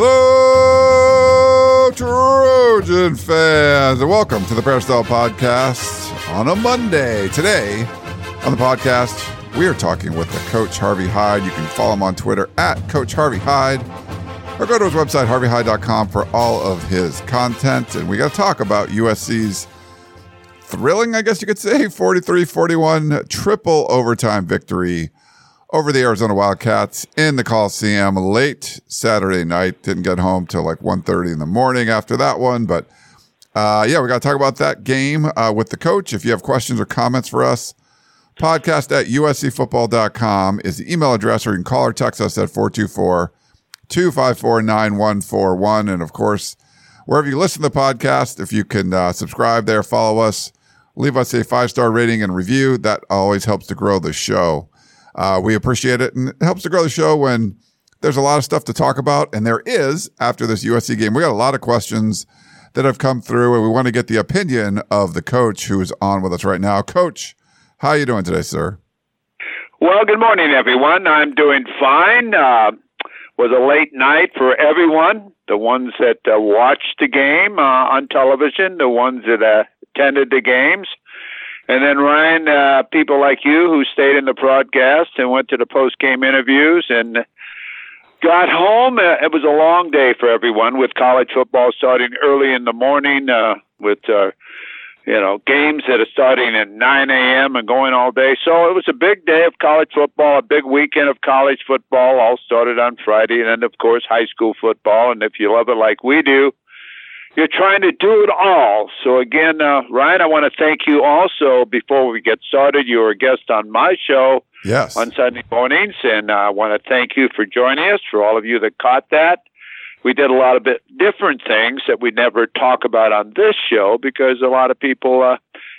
Hello, Trojan fans, and welcome to the Peristyle Podcast on a Monday. Today on the podcast, we are talking with the coach Harvey Hyde. You can follow him on Twitter at Coach Harvey Hyde, or go to his website harveyhyde.com for all of his content. And we got to talk about USC's thrilling, I guess you could say, 43-41 triple overtime victory over the Arizona Wildcats in the Coliseum late Saturday night. Didn't get home till like 1.30 in the morning after that one. But uh, yeah, we got to talk about that game uh, with the coach. If you have questions or comments for us, podcast at uscfootball.com is the email address, or you can call or text us at 424 254 9141. And of course, wherever you listen to the podcast, if you can uh, subscribe there, follow us, leave us a five star rating and review, that always helps to grow the show. Uh, we appreciate it and it helps to grow the show when there's a lot of stuff to talk about. And there is after this USC game. We got a lot of questions that have come through and we want to get the opinion of the coach who is on with us right now. Coach, how are you doing today, sir? Well, good morning, everyone. I'm doing fine. Uh, was a late night for everyone. The ones that uh, watched the game uh, on television, the ones that uh, attended the games, and then Ryan, uh, people like you who stayed in the broadcast and went to the post game interviews and got home. Uh, it was a long day for everyone with college football starting early in the morning uh, with. Uh, you know, games that are starting at 9 a.m. and going all day. So it was a big day of college football, a big weekend of college football. All started on Friday, and then of course high school football. And if you love it like we do, you're trying to do it all. So again, uh, Ryan, I want to thank you also. Before we get started, you were a guest on my show yes. on Sunday mornings, and I want to thank you for joining us. For all of you that caught that, we did a lot of bit different things that we never talk about on this show because a lot of people uh,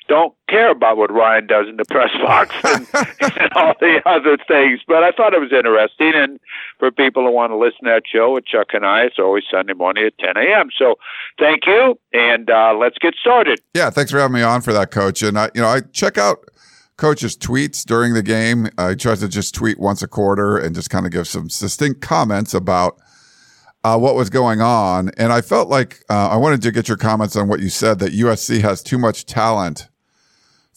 don't care about what Ryan does in the press box and, and all the other things. But I thought it was interesting, and for people who want to listen to that show with Chuck and I, it's always Sunday morning at 10 a.m. So thank you, and uh, let's get started. Yeah, thanks for having me on for that, Coach. And I, you know, I check out Coach's tweets during the game. He tries to just tweet once a quarter and just kind of give some succinct comments about uh, what was going on. And I felt like uh, I wanted to get your comments on what you said that USC has too much talent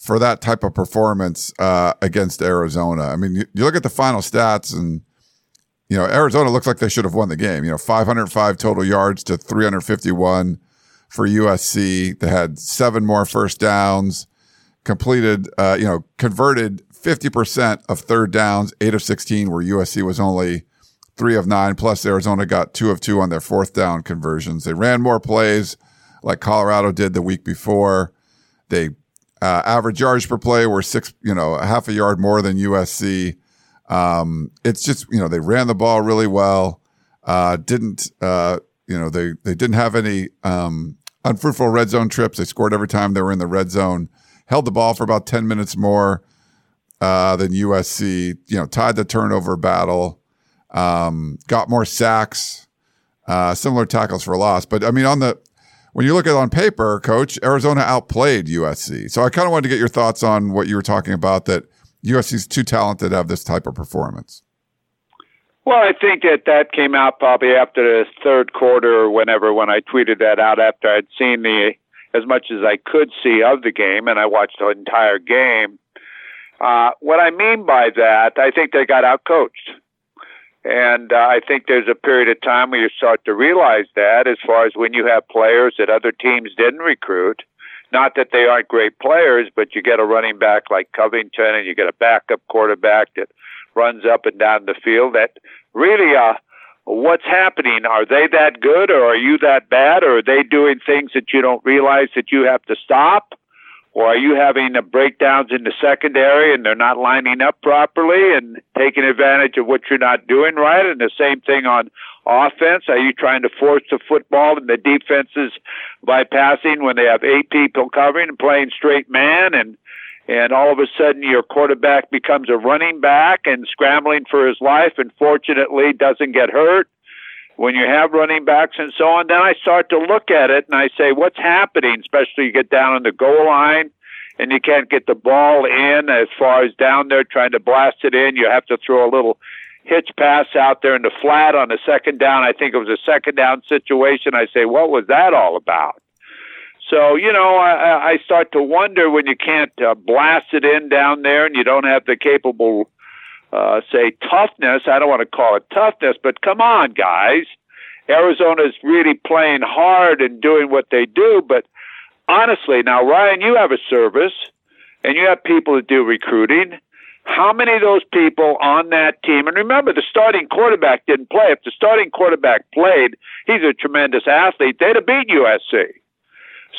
for that type of performance uh, against Arizona. I mean, you, you, look at the final stats, and you know Arizona looks like they should have won the game. You know, 505 total yards to 351 for USC. They had seven more first downs, completed, uh, you know, converted 50% of third downs, eight of 16, where USC was only three of nine. Plus, Arizona got two of two on their fourth down conversions. They ran more plays like Colorado did the week before. They uh, average yards per play were six, you know, a half a yard more than USC. Um, it's just, you know, they ran the ball really well. Uh, didn't, uh, you know, they, they didn't have any, um, unfruitful red zone trips. They scored every time they were in the red zone, held the ball for about 10 minutes more, uh, than USC, you know, tied the turnover battle, um, got more sacks, uh, similar tackles for loss. But I mean, on the, when you look at it on paper, coach, Arizona outplayed USC. So I kind of wanted to get your thoughts on what you were talking about that USC is too talented to have this type of performance. Well, I think that that came out probably after the third quarter or whenever when I tweeted that out after I'd seen the as much as I could see of the game and I watched the entire game. Uh, what I mean by that, I think they got outcoached. And uh, I think there's a period of time where you start to realize that as far as when you have players that other teams didn't recruit. Not that they aren't great players, but you get a running back like Covington and you get a backup quarterback that runs up and down the field that really uh what's happening? Are they that good or are you that bad or are they doing things that you don't realize that you have to stop? Or are you having breakdowns in the secondary and they're not lining up properly and taking advantage of what you're not doing right? And the same thing on offense. Are you trying to force the football in the defenses by passing when they have eight people covering and playing straight man and and all of a sudden your quarterback becomes a running back and scrambling for his life and fortunately doesn't get hurt when you have running backs and so on, then I start to look at it and I say, what's happening? Especially you get down on the goal line and you can't get the ball in as far as down there trying to blast it in. You have to throw a little hitch pass out there in the flat on the second down. I think it was a second down situation. I say, what was that all about? So, you know, I, I start to wonder when you can't uh, blast it in down there and you don't have the capable uh, say toughness. I don't want to call it toughness, but come on, guys. Arizona's really playing hard and doing what they do. But honestly, now Ryan, you have a service and you have people that do recruiting. How many of those people on that team? And remember, the starting quarterback didn't play. If the starting quarterback played, he's a tremendous athlete. They'd have beat USC.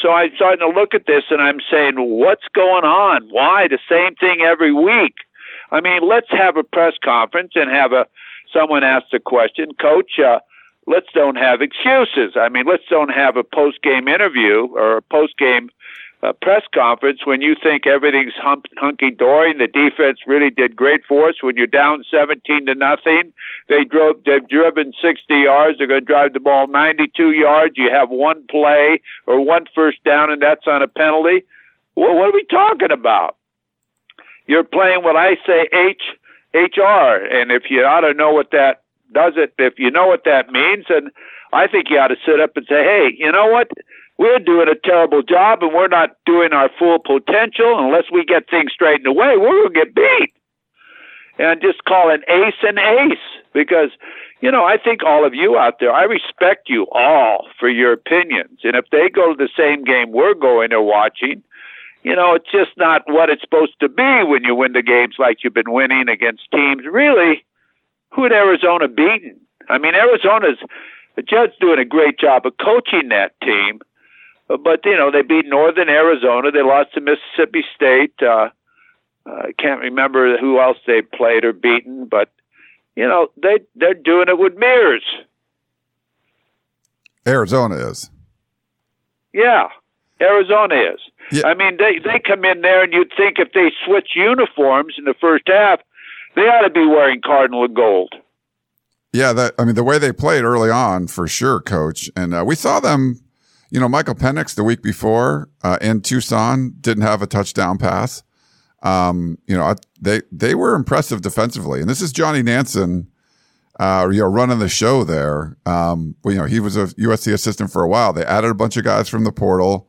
So I'm starting to look at this and I'm saying, what's going on? Why the same thing every week? I mean, let's have a press conference and have a someone ask the question, Coach. Uh, let's don't have excuses. I mean, let's don't have a post game interview or a post game uh, press conference when you think everything's hunky dory and the defense really did great for us. When you're down 17 to nothing, they drove. They've driven 60 yards. They're going to drive the ball 92 yards. You have one play or one first down, and that's on a penalty. Well, what are we talking about? You're playing what I say H HR, and if you ought to know what that does, it if you know what that means, and I think you ought to sit up and say, hey, you know what? We're doing a terrible job, and we're not doing our full potential unless we get things straightened away. We're to get beat. And just call an ace an ace because, you know, I think all of you out there, I respect you all for your opinions. And if they go to the same game we're going or watching, you know, it's just not what it's supposed to be when you win the games like you've been winning against teams. Really, who had Arizona beaten? I mean, Arizona's the Jedd's doing a great job of coaching that team, but you know they beat Northern Arizona. They lost to Mississippi State. Uh, I can't remember who else they played or beaten, but you know they they're doing it with mirrors. Arizona is. Yeah, Arizona is. Yeah. I mean, they they come in there, and you'd think if they switch uniforms in the first half, they ought to be wearing cardinal and gold. Yeah, that I mean, the way they played early on, for sure, coach. And uh, we saw them. You know, Michael Penix the week before uh, in Tucson didn't have a touchdown pass. Um, you know, they they were impressive defensively, and this is Johnny Nansen. Uh, you know, running the show there. Um, well, you know, he was a USC assistant for a while. They added a bunch of guys from the portal.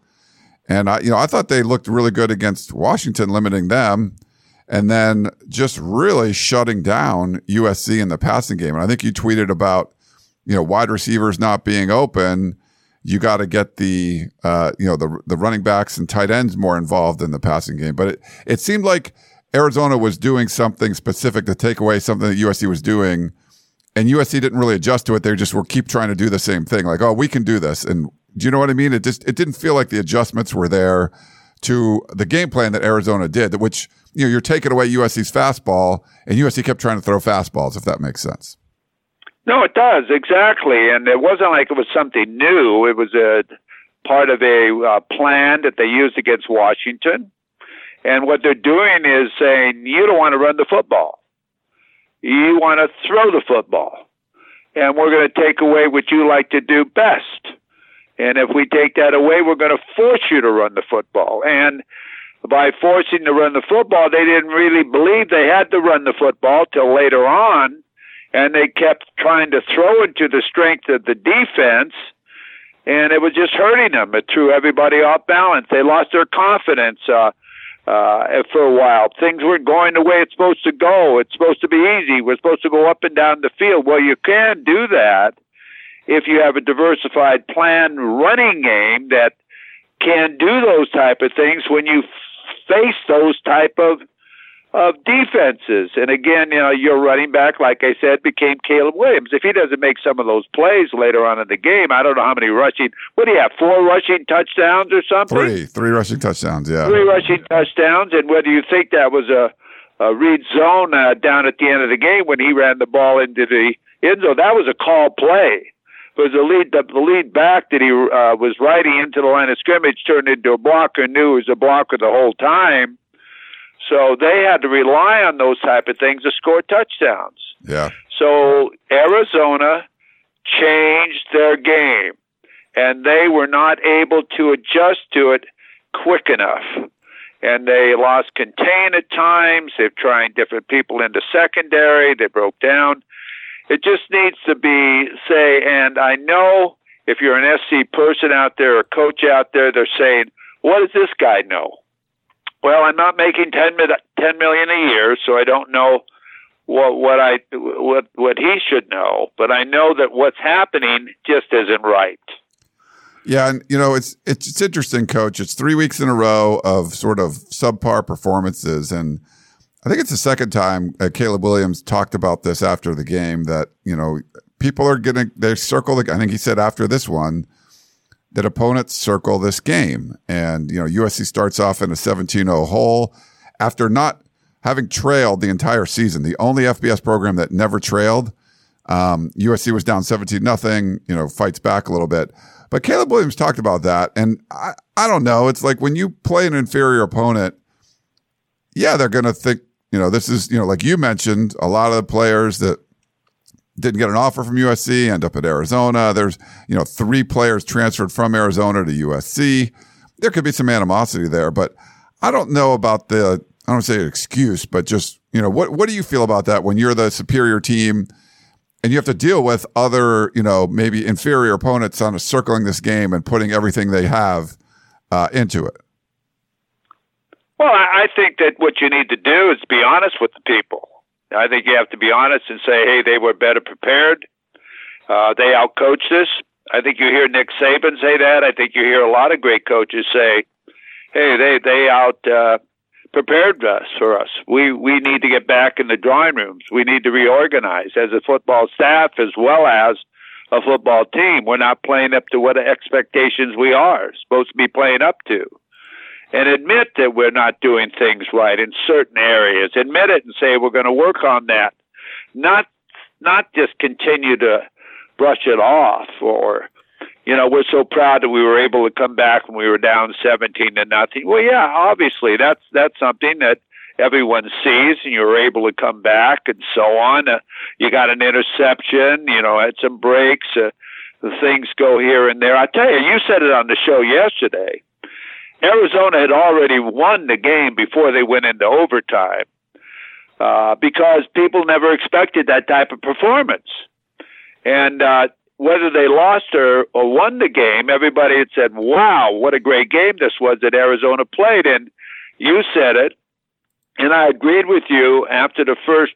And I, you know, I thought they looked really good against Washington, limiting them, and then just really shutting down USC in the passing game. And I think you tweeted about, you know, wide receivers not being open. You got to get the, uh, you know, the the running backs and tight ends more involved in the passing game. But it it seemed like Arizona was doing something specific to take away something that USC was doing. And USC didn't really adjust to it. They just were keep trying to do the same thing. Like, oh, we can do this. And do you know what I mean? It just it didn't feel like the adjustments were there to the game plan that Arizona did, which you know you're taking away USC's fastball, and USC kept trying to throw fastballs, if that makes sense. No, it does exactly, and it wasn't like it was something new. It was a part of a uh, plan that they used against Washington, and what they're doing is saying you don't want to run the football, you want to throw the football, and we're going to take away what you like to do best and if we take that away, we're going to force you to run the football. And by forcing to run the football, they didn't really believe they had to run the football till later on. And they kept trying to throw into the strength of the defense. And it was just hurting them. It threw everybody off balance. They lost their confidence. Uh, uh, for a while. Things weren't going the way it's supposed to go. It's supposed to be easy. We're supposed to go up and down the field. Well, you can do that if you have a diversified plan running game that can do those type of things when you face those type of of defenses. And again, you know, your running back, like I said, became Caleb Williams. If he doesn't make some of those plays later on in the game, I don't know how many rushing. What do you have? Four rushing touchdowns or something? Three, three rushing touchdowns. Yeah, three rushing touchdowns. And whether you think that was a, a read zone uh, down at the end of the game when he ran the ball into the end zone, that was a call play. Because the lead, the, the lead back that he uh, was riding into the line of scrimmage turned into a blocker, knew it was a blocker the whole time so they had to rely on those type of things to score touchdowns. Yeah. So Arizona changed their game, and they were not able to adjust to it quick enough. And they lost contain at times. They're trying different people into secondary. They broke down. It just needs to be say, and I know if you're an SC person out there or coach out there, they're saying, "What does this guy know?" Well, I'm not making 10, 10 million a year, so I don't know what what I what what he should know, but I know that what's happening just isn't right. Yeah, and you know it's it's it's interesting, Coach. It's three weeks in a row of sort of subpar performances, and I think it's the second time uh, Caleb Williams talked about this after the game that you know people are getting they circle. The, I think he said after this one that opponents circle this game. And, you know, USC starts off in a 17 0 hole after not having trailed the entire season. The only FBS program that never trailed. Um, USC was down 17 nothing, you know, fights back a little bit. But Caleb Williams talked about that. And I, I don't know. It's like when you play an inferior opponent, yeah, they're going to think, you know, this is, you know, like you mentioned, a lot of the players that didn't get an offer from USC, end up at Arizona. There's, you know, three players transferred from Arizona to USC. There could be some animosity there, but I don't know about the, I don't say excuse, but just, you know, what, what do you feel about that when you're the superior team and you have to deal with other, you know, maybe inferior opponents on a circling this game and putting everything they have uh, into it? Well, I think that what you need to do is be honest with the people. I think you have to be honest and say, hey, they were better prepared. Uh, they outcoached us. I think you hear Nick Saban say that. I think you hear a lot of great coaches say, hey, they they out uh, prepared us for us. We we need to get back in the drawing rooms. We need to reorganize as a football staff as well as a football team. We're not playing up to what expectations we are supposed to be playing up to and admit that we're not doing things right in certain areas. Admit it and say we're going to work on that. Not not just continue to brush it off or you know, we're so proud that we were able to come back when we were down 17 to nothing. Well, yeah, obviously that's that's something that everyone sees, and you're able to come back and so on. Uh, you got an interception, you know, had some breaks. Uh, things go here and there. I tell you, you said it on the show yesterday. Arizona had already won the game before they went into overtime uh, because people never expected that type of performance. And uh, whether they lost or, or won the game, everybody had said, wow, what a great game this was that Arizona played. And you said it, and I agreed with you after the first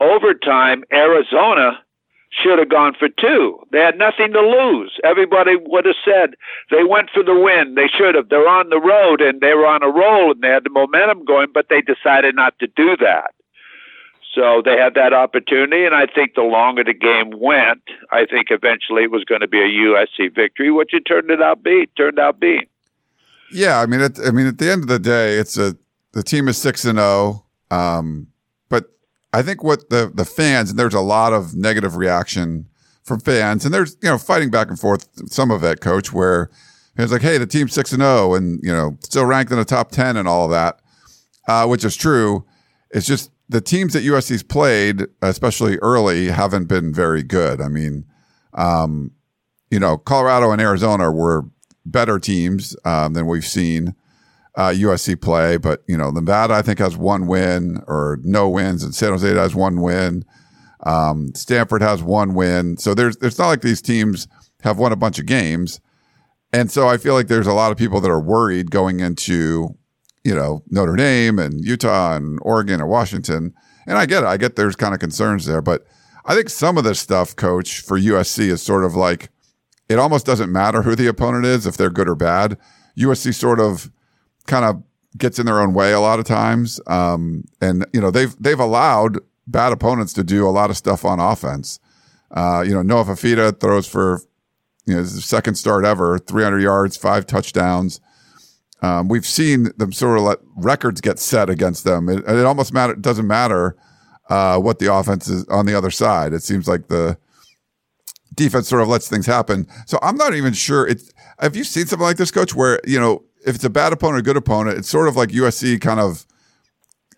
overtime, Arizona should have gone for two. They had nothing to lose. Everybody would have said they went for the win. They should have. They're on the road and they were on a roll and they had the momentum going, but they decided not to do that. So they had that opportunity, and I think the longer the game went, I think eventually it was going to be a USC victory, which it turned it out be turned out being. Yeah, I mean, at, I mean, at the end of the day, it's a the team is six and zero. Oh. Um, I think what the the fans and there's a lot of negative reaction from fans, and there's you know fighting back and forth some of it, coach, where it's like, hey, the team's six and zero, oh and you know still ranked in the top ten and all of that, uh, which is true. It's just the teams that USC's played, especially early, haven't been very good. I mean, um, you know, Colorado and Arizona were better teams um, than we've seen uh, USC play, but you know Nevada I think has one win or no wins, and San Jose has one win. Um, Stanford has one win, so there's there's not like these teams have won a bunch of games, and so I feel like there's a lot of people that are worried going into you know, Notre Dame and Utah and Oregon and Washington. And I get it. I get there's kind of concerns there, but I think some of this stuff, coach, for USC is sort of like it almost doesn't matter who the opponent is if they're good or bad. USC sort of kind of gets in their own way a lot of times. Um, and you know, they've they've allowed bad opponents to do a lot of stuff on offense. Uh, you know, Noah Fifita throws for you know his second start ever, 300 yards, five touchdowns. Um, we've seen them sort of let records get set against them. It, it almost matter doesn't matter uh, what the offense is on the other side. It seems like the defense sort of lets things happen. So I'm not even sure. It's have you seen something like this, Coach? Where you know if it's a bad opponent, or a good opponent, it's sort of like USC kind of.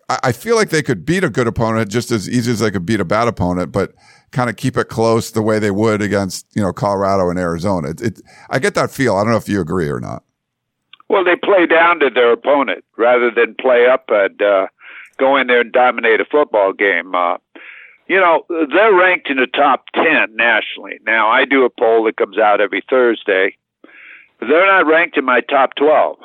I, I feel like they could beat a good opponent just as easy as they could beat a bad opponent, but kind of keep it close the way they would against you know Colorado and Arizona. It, it I get that feel. I don't know if you agree or not. Well, they play down to their opponent rather than play up and uh, go in there and dominate a football game. Uh, you know, they're ranked in the top 10 nationally. Now, I do a poll that comes out every Thursday. They're not ranked in my top 12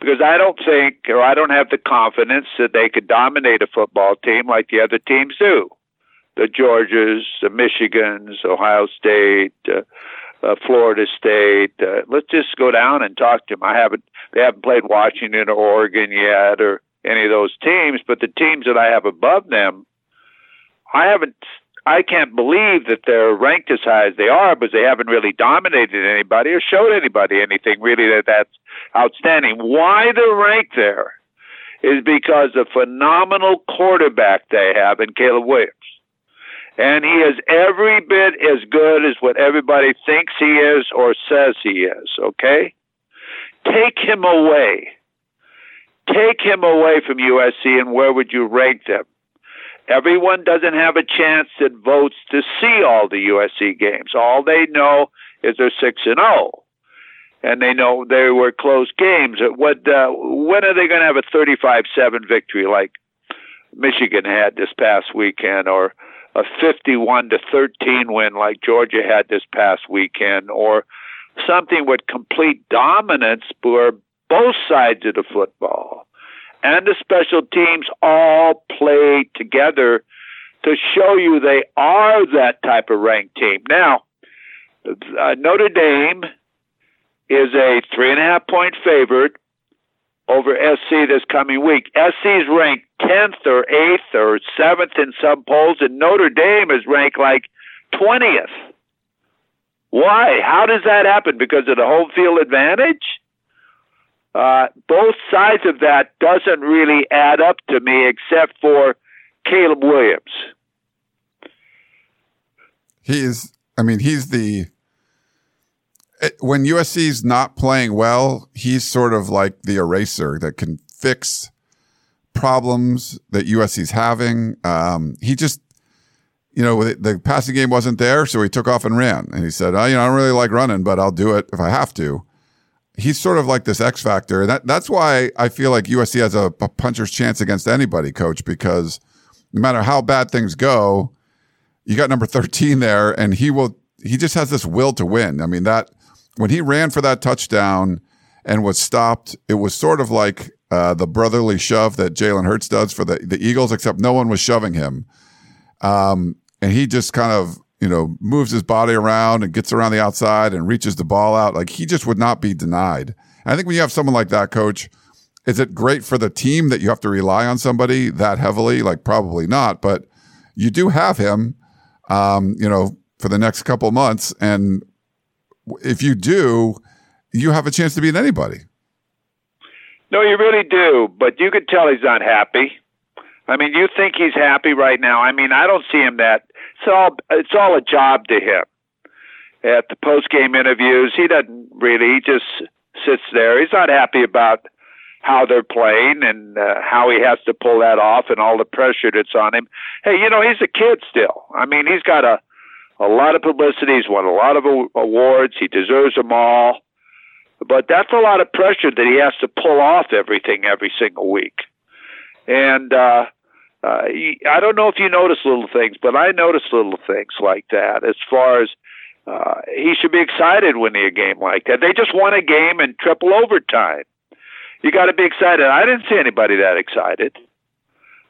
because I don't think or I don't have the confidence that they could dominate a football team like the other teams do. The Georgias, the Michigans, Ohio State, uh, uh, Florida State. Uh, let's just go down and talk to them. I haven't they haven't played Washington or Oregon yet or any of those teams, but the teams that I have above them, I haven't. I can't believe that they're ranked as high as they are, but they haven't really dominated anybody or showed anybody anything really that that's outstanding. Why they're ranked there is because the phenomenal quarterback they have in Caleb Williams and he is every bit as good as what everybody thinks he is or says he is, okay? Take him away. Take him away from USC, and where would you rank them? Everyone doesn't have a chance that votes to see all the USC games. All they know is they're 6 and 0. And they know they were close games. What, uh, when are they going to have a 35 7 victory like Michigan had this past weekend or a 51 to 13 win like Georgia had this past weekend, or something with complete dominance where both sides of the football and the special teams all play together to show you they are that type of ranked team. Now, uh, Notre Dame is a three and a half point favorite over SC this coming week. SC is ranked 10th or 8th or 7th in some polls, and Notre Dame is ranked like 20th. Why? How does that happen? Because of the home field advantage? Uh, both sides of that doesn't really add up to me except for Caleb Williams. He's, I mean, he's the when USC's not playing well, he's sort of like the eraser that can fix problems that USC's having. Um, he just, you know, the passing game wasn't there, so he took off and ran. And he said, oh, you know, I don't really like running, but I'll do it if I have to. He's sort of like this X factor. And that, that's why I feel like USC has a, puncher's chance against anybody, coach, because no matter how bad things go, you got number 13 there and he will, he just has this will to win. I mean, that, when he ran for that touchdown and was stopped, it was sort of like uh, the brotherly shove that Jalen Hurts does for the, the Eagles, except no one was shoving him. Um, and he just kind of, you know, moves his body around and gets around the outside and reaches the ball out. Like he just would not be denied. And I think when you have someone like that, coach, is it great for the team that you have to rely on somebody that heavily? Like probably not, but you do have him, um, you know, for the next couple months. And if you do, you have a chance to beat anybody. No, you really do, but you could tell he's not happy. I mean, you think he's happy right now. I mean, I don't see him that. It's all it's all a job to him. At the post game interviews, he doesn't really. He just sits there. He's not happy about how they're playing and uh, how he has to pull that off and all the pressure that's on him. Hey, you know, he's a kid still. I mean, he's got a a lot of publicity. He's won a lot of awards. He deserves them all. But that's a lot of pressure that he has to pull off everything every single week. And uh, uh, I don't know if you notice little things, but I notice little things like that. As far as uh, he should be excited winning a game like that. They just won a game in triple overtime. you got to be excited. I didn't see anybody that excited.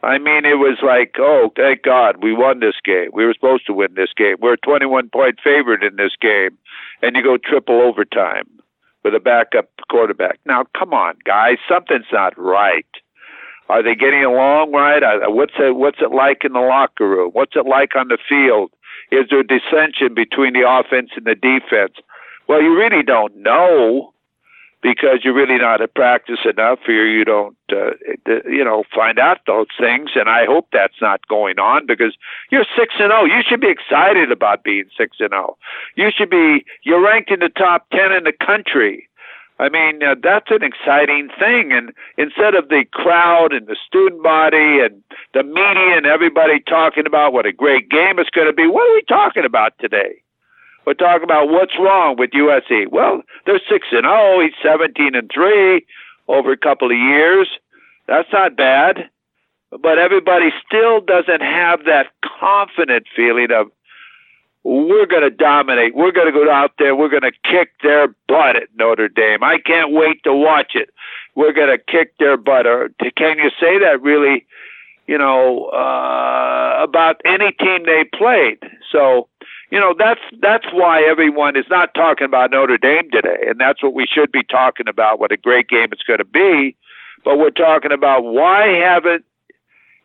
I mean, it was like, oh, thank God we won this game. We were supposed to win this game. We're a 21 point favorite in this game, and you go triple overtime with a backup quarterback. Now, come on, guys, something's not right. Are they getting along right? What's it What's it like in the locker room? What's it like on the field? Is there dissension between the offense and the defense? Well, you really don't know because you're really not at practice enough, or you don't, uh, you know, find out those things. And I hope that's not going on because you're six and zero. Oh. You should be excited about being six and zero. Oh. You should be. You're ranked in the top ten in the country. I mean, uh, that's an exciting thing. And instead of the crowd and the student body and the media and everybody talking about what a great game it's going to be, what are we talking about today? We're talking about what's wrong with USC. Well, they're six and zero. Oh, he's seventeen and three over a couple of years. That's not bad, but everybody still doesn't have that confident feeling of we're going to dominate. We're going to go out there. We're going to kick their butt at Notre Dame. I can't wait to watch it. We're going to kick their butt. Or can you say that really, you know, uh, about any team they played? So, you know, that's that's why everyone is not talking about Notre Dame today, and that's what we should be talking about. What a great game it's going to be, but we're talking about why haven't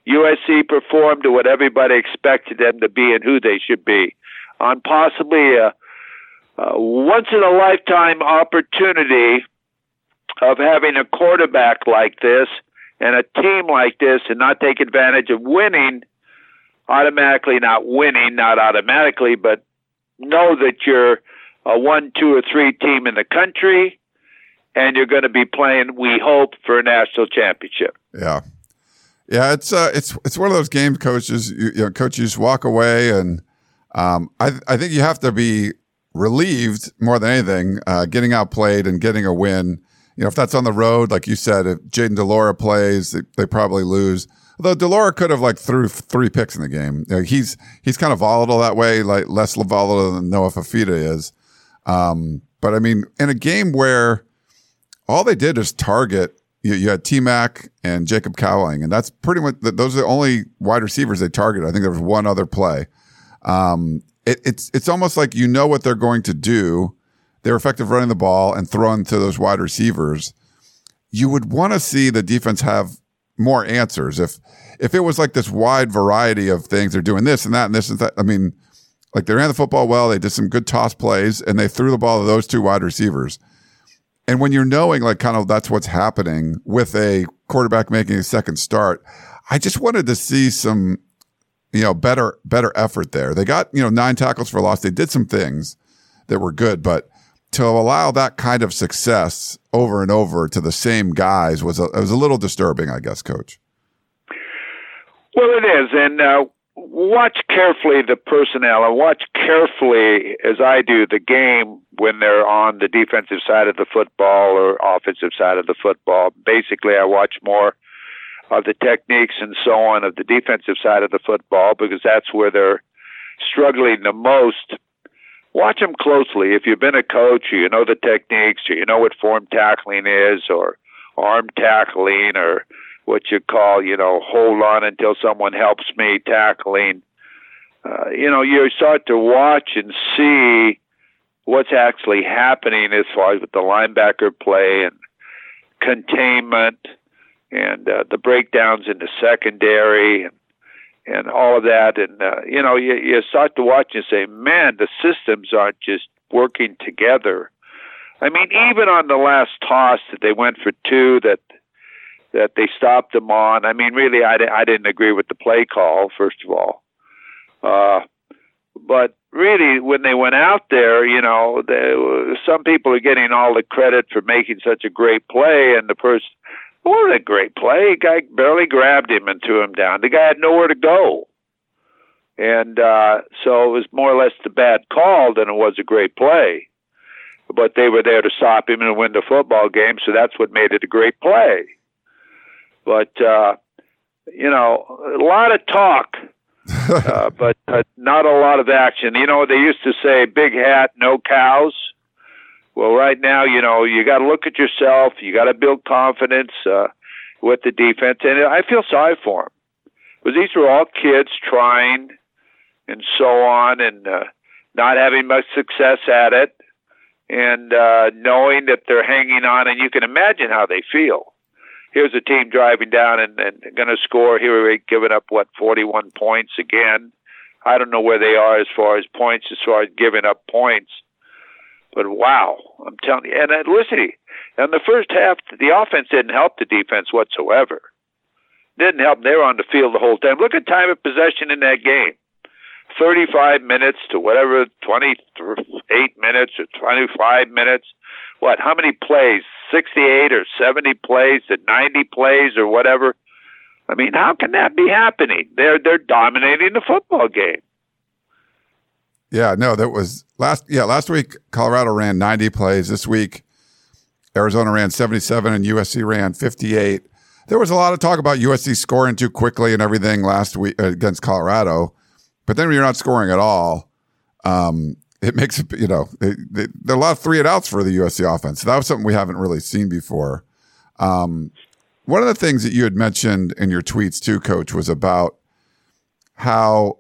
USC performed to what everybody expected them to be and who they should be on possibly a, a once in a lifetime opportunity of having a quarterback like this and a team like this and not take advantage of winning automatically not winning not automatically but know that you're a one two or three team in the country and you're going to be playing we hope for a national championship. Yeah. Yeah it's uh it's it's one of those games coaches you, you know coaches walk away and um, I, I think you have to be relieved more than anything, uh, getting outplayed and getting a win. You know, if that's on the road, like you said, if Jayden de Laura plays, they, they, probably lose. Although Delora could have like threw three picks in the game. You know, he's he's kind of volatile that way, like less volatile than Noah Fifita is. Um, but I mean, in a game where all they did is target you, you had T Mac and Jacob Cowing, and that's pretty much those are the only wide receivers they targeted. I think there was one other play. Um, it, it's it's almost like you know what they're going to do. They're effective running the ball and throwing to those wide receivers. You would want to see the defense have more answers. If if it was like this wide variety of things, they're doing this and that and this and that. I mean, like they ran the football well, they did some good toss plays, and they threw the ball to those two wide receivers. And when you're knowing like kind of that's what's happening with a quarterback making a second start, I just wanted to see some you know, better, better effort there. They got, you know, nine tackles for loss. They did some things that were good, but to allow that kind of success over and over to the same guys was a, was a little disturbing, I guess, coach. Well, it is. And, uh, watch carefully the personnel and watch carefully as I do the game when they're on the defensive side of the football or offensive side of the football. Basically, I watch more of the techniques and so on of the defensive side of the football because that's where they're struggling the most. Watch them closely. If you've been a coach, you know the techniques, or you know what form tackling is, or arm tackling, or what you call, you know, hold on until someone helps me tackling. Uh, you know, you start to watch and see what's actually happening as far as with the linebacker play and containment and uh, the breakdowns in the secondary and and all of that. And uh, you know, you, you start to watch and say, man, the systems aren't just working together. I mean, even on the last toss that they went for two, that that they stopped them on. I mean, really, I, I didn't agree with the play call. First of all, uh, but really, when they went out there, you know, they, some people are getting all the credit for making such a great play, and the person what a great play. Guy barely grabbed him and threw him down. The guy had nowhere to go. And uh, so it was more or less the bad call than it was a great play. But they were there to stop him and win the football game, so that's what made it a great play. But, uh, you know, a lot of talk, uh, but uh, not a lot of action. You know, they used to say, big hat, no cows. Well, right now, you know, you got to look at yourself. You got to build confidence uh, with the defense, and I feel sorry for them because these are all kids trying and so on, and uh, not having much success at it, and uh, knowing that they're hanging on, and you can imagine how they feel. Here's a team driving down and, and going to score. Here we're giving up what 41 points again. I don't know where they are as far as points, as far as giving up points. But wow, I'm telling you. And uh, listen, in the first half, the offense didn't help the defense whatsoever. Didn't help. They were on the field the whole time. Look at time of possession in that game. 35 minutes to whatever, 28 minutes or 25 minutes. What, how many plays? 68 or 70 plays to 90 plays or whatever? I mean, how can that be happening? They're they're dominating the football game. Yeah, no, that was last yeah, last week Colorado ran 90 plays. This week Arizona ran 77 and USC ran 58. There was a lot of talk about USC scoring too quickly and everything last week against Colorado. But then when you're not scoring at all, um, it makes it, you know, there are a lot of three and outs for the USC offense. So that was something we haven't really seen before. Um, one of the things that you had mentioned in your tweets too, coach, was about how,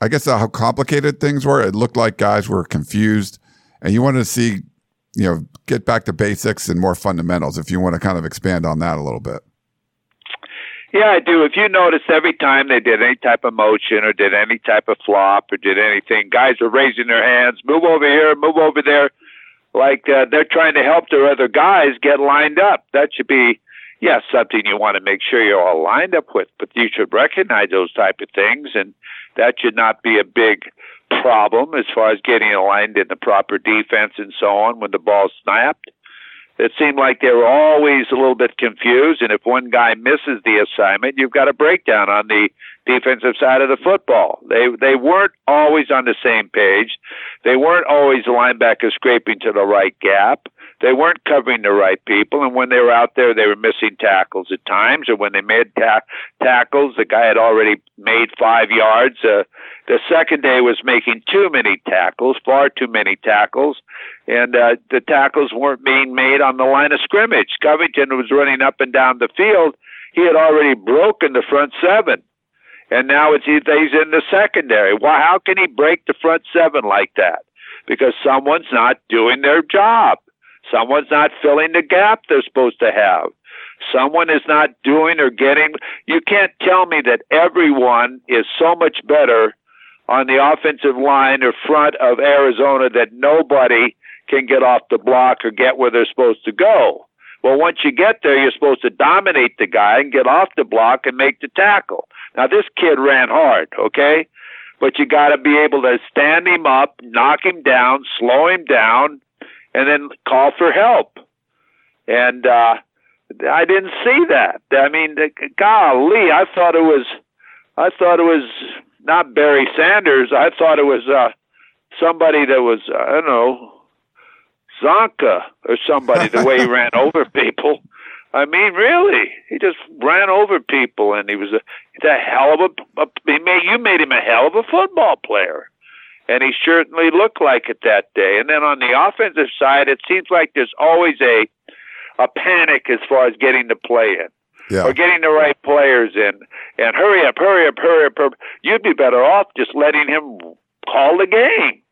I guess, how complicated things were. It looked like guys were confused and you wanted to see, you know, get back to basics and more fundamentals. If you want to kind of expand on that a little bit. Yeah, I do. If you notice, every time they did any type of motion or did any type of flop or did anything, guys are raising their hands, move over here, move over there, like uh, they're trying to help their other guys get lined up. That should be, yeah, something you want to make sure you're all lined up with, but you should recognize those type of things, and that should not be a big problem as far as getting aligned in the proper defense and so on when the ball's snapped it seemed like they were always a little bit confused. And if one guy misses the assignment, you've got a breakdown on the defensive side of the football. They they weren't always on the same page. They weren't always the linebackers scraping to the right gap. They weren't covering the right people, and when they were out there, they were missing tackles at times. Or when they made ta- tackles, the guy had already made five yards. Uh, the second day was making too many tackles, far too many tackles, and uh, the tackles weren't being made on the line of scrimmage. Covington was running up and down the field. He had already broken the front seven, and now it's he's in the secondary. Well, how can he break the front seven like that? Because someone's not doing their job. Someone's not filling the gap they're supposed to have. Someone is not doing or getting. You can't tell me that everyone is so much better on the offensive line or front of Arizona that nobody can get off the block or get where they're supposed to go. Well, once you get there, you're supposed to dominate the guy and get off the block and make the tackle. Now, this kid ran hard, okay? But you got to be able to stand him up, knock him down, slow him down, and then call for help. And uh, I didn't see that. I mean, golly, I thought it was, I thought it was not Barry Sanders. I thought it was uh, somebody that was uh, I don't know Csonka or somebody. the way he ran over people. I mean, really, he just ran over people, and he was a, he's a hell of a. a he made you made him a hell of a football player, and he certainly looked like it that day. And then on the offensive side, it seems like there's always a a panic as far as getting the play in yeah. or getting the right players in. And hurry up, hurry up, hurry up, hurry up. You'd be better off just letting him call the game.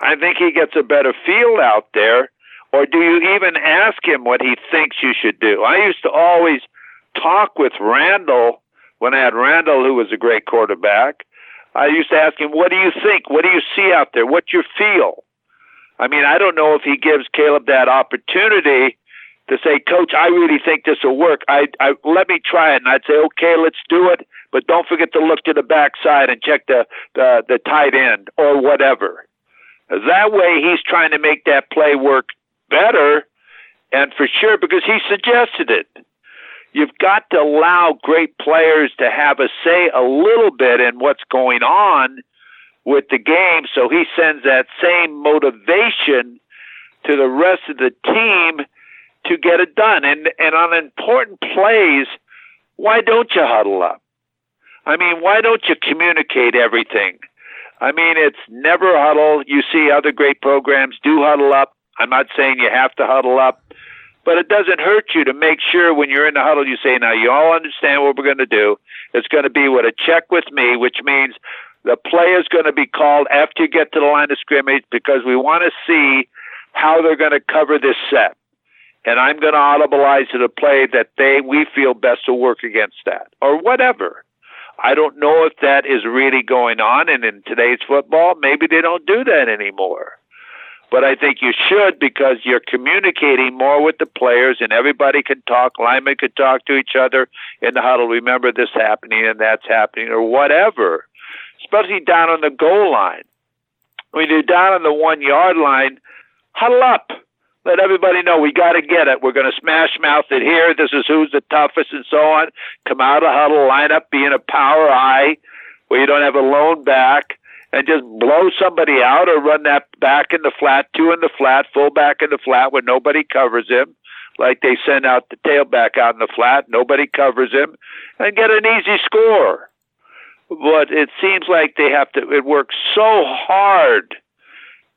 I think he gets a better feel out there. Or do you even ask him what he thinks you should do? I used to always talk with Randall when I had Randall, who was a great quarterback. I used to ask him, What do you think? What do you see out there? What's you feel? I mean, I don't know if he gives Caleb that opportunity to say, Coach, I really think this will work. I, I let me try it, and I'd say, okay, let's do it, but don't forget to look to the backside and check the the, the tight end or whatever. That way, he's trying to make that play work better, and for sure because he suggested it. You've got to allow great players to have a say a little bit in what's going on with the game, so he sends that same motivation to the rest of the team to get it done. And and on important plays, why don't you huddle up? I mean, why don't you communicate everything? I mean, it's never huddle. You see other great programs do huddle up. I'm not saying you have to huddle up, but it doesn't hurt you to make sure when you're in the huddle, you say, now you all understand what we're going to do. It's going to be with a check with me, which means the play is going to be called after you get to the line of scrimmage because we want to see how they're going to cover this set. And I'm going to audibleize to the play that they we feel best to work against that or whatever. I don't know if that is really going on and in today's football maybe they don't do that anymore. But I think you should because you're communicating more with the players and everybody can talk, linemen can talk to each other in the huddle, remember this happening and that's happening or whatever. Especially down on the goal line. When you're down on the one yard line, huddle up. Let everybody know we got to get it. We're going to smash mouth it here. This is who's the toughest and so on. Come out of huddle, line up, be in a power I where you don't have a lone back and just blow somebody out or run that back in the flat, two in the flat, full back in the flat where nobody covers him. Like they send out the tailback out in the flat, nobody covers him, and get an easy score. But it seems like they have to, it works so hard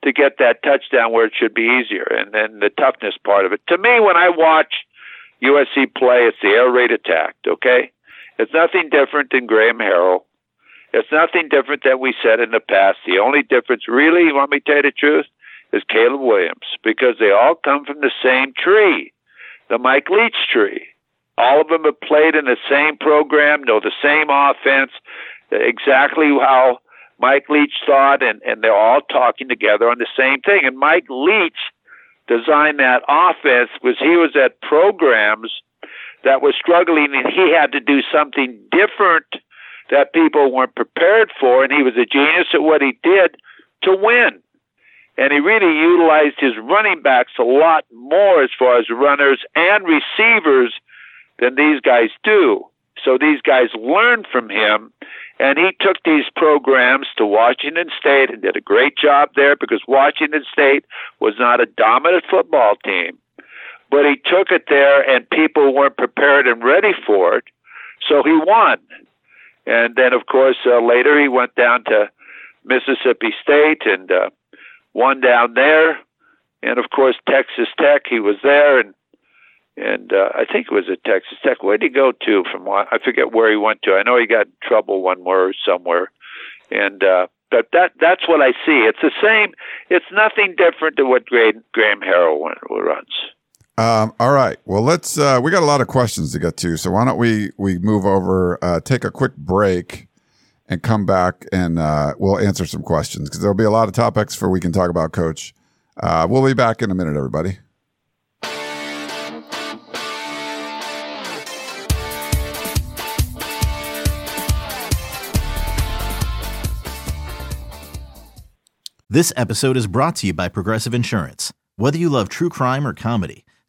to get that touchdown where it should be easier, and then the toughness part of it. To me, when I watch USC play, it's the air raid attack. Okay, it's nothing different than Graham Harrell. It's nothing different than we said in the past. The only difference, really, you want me to tell you the truth, is Caleb Williams, because they all come from the same tree, the Mike Leach tree. All of them have played in the same program, know the same offense, exactly how Mike Leach thought, and, and they're all talking together on the same thing. And Mike Leach designed that offense was he was at programs that was struggling and he had to do something different that people weren't prepared for and he was a genius at what he did to win and he really utilized his running backs a lot more as far as runners and receivers than these guys do so these guys learned from him and he took these programs to Washington State and did a great job there because Washington State was not a dominant football team. But he took it there and people weren't prepared and ready for it. So he won. And then, of course, uh, later he went down to Mississippi State and uh, won down there. And of course, Texas Tech, he was there and and uh, I think it was at Texas Tech. Where did he go to? From I forget where he went to. I know he got in trouble one more somewhere, and uh, but that that's what I see. It's the same. It's nothing different to what Graham, Graham Harrell runs. Um, all right. Well, let's. Uh, we got a lot of questions to get to, so why don't we we move over, uh, take a quick break, and come back, and uh, we'll answer some questions because there'll be a lot of topics for we can talk about, Coach. Uh, we'll be back in a minute, everybody. This episode is brought to you by Progressive Insurance. Whether you love true crime or comedy,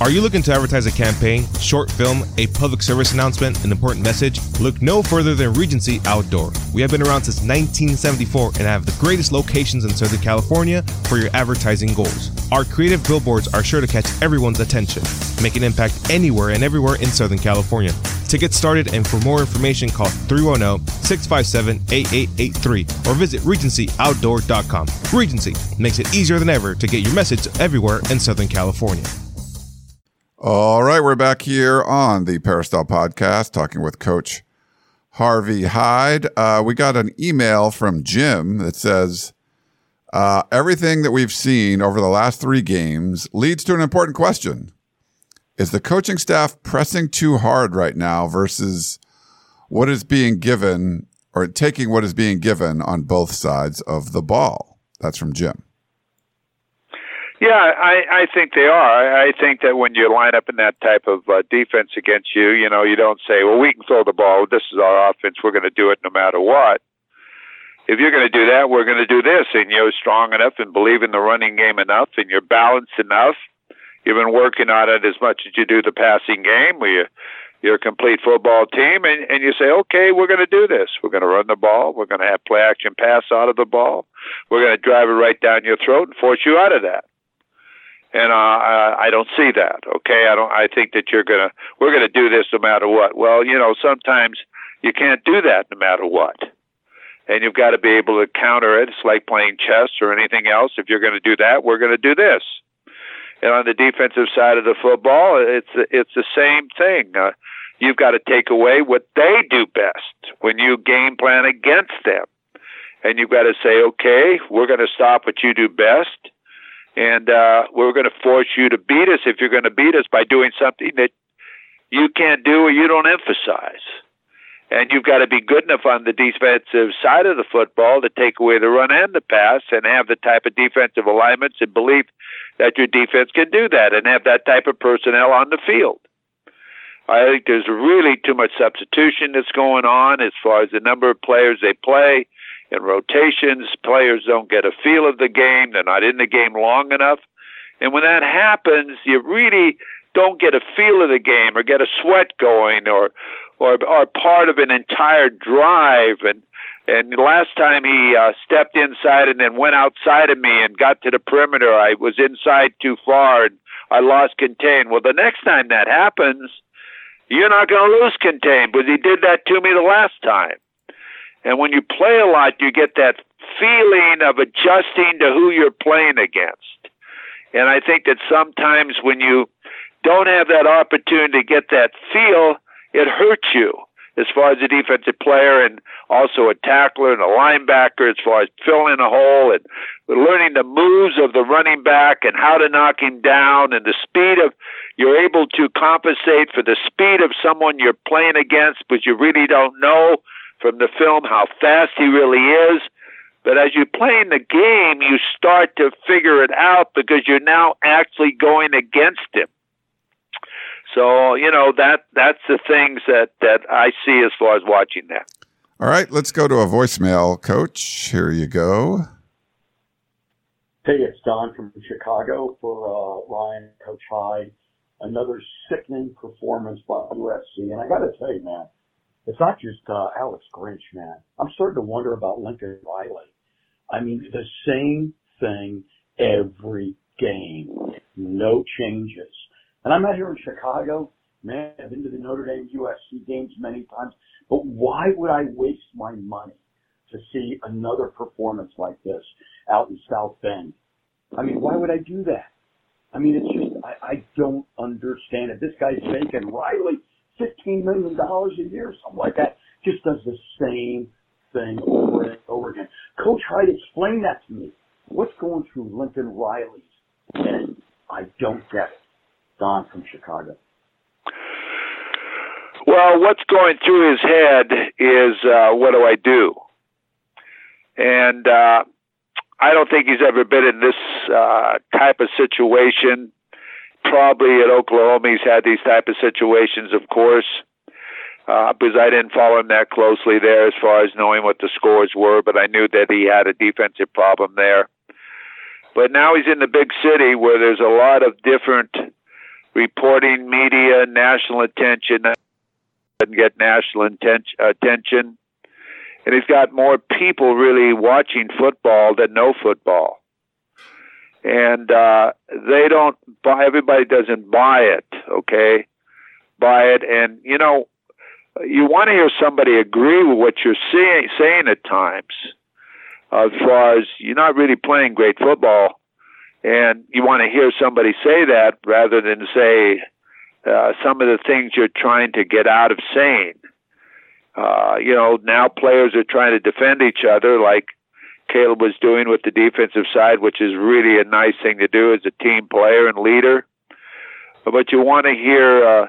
Are you looking to advertise a campaign, short film, a public service announcement, an important message? Look no further than Regency Outdoor. We have been around since 1974 and have the greatest locations in Southern California for your advertising goals. Our creative billboards are sure to catch everyone's attention, make an impact anywhere and everywhere in Southern California. To get started and for more information, call 310 657 8883 or visit RegencyOutdoor.com. Regency makes it easier than ever to get your message everywhere in Southern California. All right, we're back here on the Peristyle podcast talking with Coach Harvey Hyde. Uh, we got an email from Jim that says, Uh, everything that we've seen over the last three games leads to an important question. Is the coaching staff pressing too hard right now versus what is being given or taking what is being given on both sides of the ball? That's from Jim. Yeah, I, I think they are. I think that when you line up in that type of uh, defense against you, you know, you don't say, well, we can throw the ball. This is our offense. We're going to do it no matter what. If you're going to do that, we're going to do this. And you're strong enough and believe in the running game enough and you're balanced enough. You've been working on it as much as you do the passing game where you, you're a complete football team and, and you say, okay, we're going to do this. We're going to run the ball. We're going to have play action pass out of the ball. We're going to drive it right down your throat and force you out of that and uh, I I don't see that. Okay, I don't. I think that you're gonna we're gonna do this no matter what. Well, you know, sometimes you can't do that no matter what, and you've got to be able to counter it. It's like playing chess or anything else. If you're to do that, we're to do this. And on the defensive side of the football, it's it's the same thing. Uh, you've got to take away what they do best when you game plan against them, and you've got to say, okay, we're going to stop what you do best and uh, we're going to force you to beat us if you're going to beat us by doing something that you can't do or you don't emphasize. And you've got to be good enough on the defensive side of the football to take away the run and the pass and have the type of defensive alignments and belief that your defense can do that and have that type of personnel on the field. I think there's really too much substitution that's going on as far as the number of players they play in rotations. Players don't get a feel of the game. They're not in the game long enough. And when that happens, you really don't get a feel of the game or get a sweat going or or are part of an entire drive and and last time he uh, stepped inside and then went outside of me and got to the perimeter, I was inside too far and I lost contain. Well, the next time that happens, you're not going to lose contain because he did that to me the last time. And when you play a lot, you get that feeling of adjusting to who you're playing against. And I think that sometimes when you don't have that opportunity to get that feel, it hurts you as far as a defensive player and also a tackler and a linebacker as far as filling a hole and learning the moves of the running back and how to knock him down and the speed of you're able to compensate for the speed of someone you're playing against but you really don't know from the film how fast he really is. But as you're playing the game, you start to figure it out because you're now actually going against him. So you know that that's the things that that I see as far as watching that. All right, let's go to a voicemail, Coach. Here you go. Hey, it's Don from Chicago for uh, Ryan, Coach Hyde. Another sickening performance by USC, and I got to tell you, man, it's not just uh, Alex Grinch, man. I'm starting to wonder about Lincoln Riley. I mean, the same thing every game, no changes. And I'm out here in Chicago. Man, I've been to the Notre Dame USC games many times. But why would I waste my money to see another performance like this out in South Bend? I mean, why would I do that? I mean, it's just, I, I don't understand it. This guy's making Riley fifteen million dollars a year, or something like that, just does the same thing over and over again. Coach Hyde, explain that to me. What's going through Lincoln Riley's head? I don't get it. Don from Chicago. Well, what's going through his head is uh, what do I do? And uh, I don't think he's ever been in this uh, type of situation probably at Oklahoma he's had these type of situations, of course, uh, because I didn't follow him that closely there as far as knowing what the scores were, but I knew that he had a defensive problem there. But now he's in the big city where there's a lot of different reporting, media, national attention, doesn't get national attention. And he's got more people really watching football than know football and uh, they don't buy. Everybody doesn't buy it. Okay, buy it, and you know, you want to hear somebody agree with what you're saying, saying at times, as far as you're not really playing great football, and you want to hear somebody say that rather than say uh, some of the things you're trying to get out of saying. Uh, you know, now players are trying to defend each other like Caleb was doing with the defensive side, which is really a nice thing to do as a team player and leader. But you want to hear uh,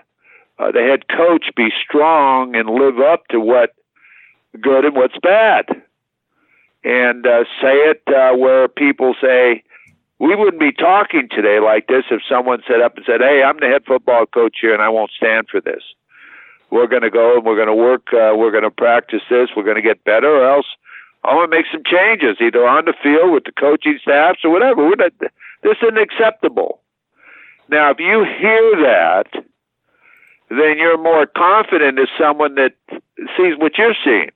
uh, the head coach be strong and live up to what good and what's bad, and uh, say it uh, where people say, "We wouldn't be talking today like this if someone set up and said, "Hey, I'm the head football coach here, and I won't stand for this." We're going to go and we're going to work. Uh, we're going to practice this. We're going to get better, or else I'm going to make some changes, either on the field with the coaching staffs or whatever. We're not, this isn't acceptable. Now, if you hear that, then you're more confident as someone that sees what you're seeing.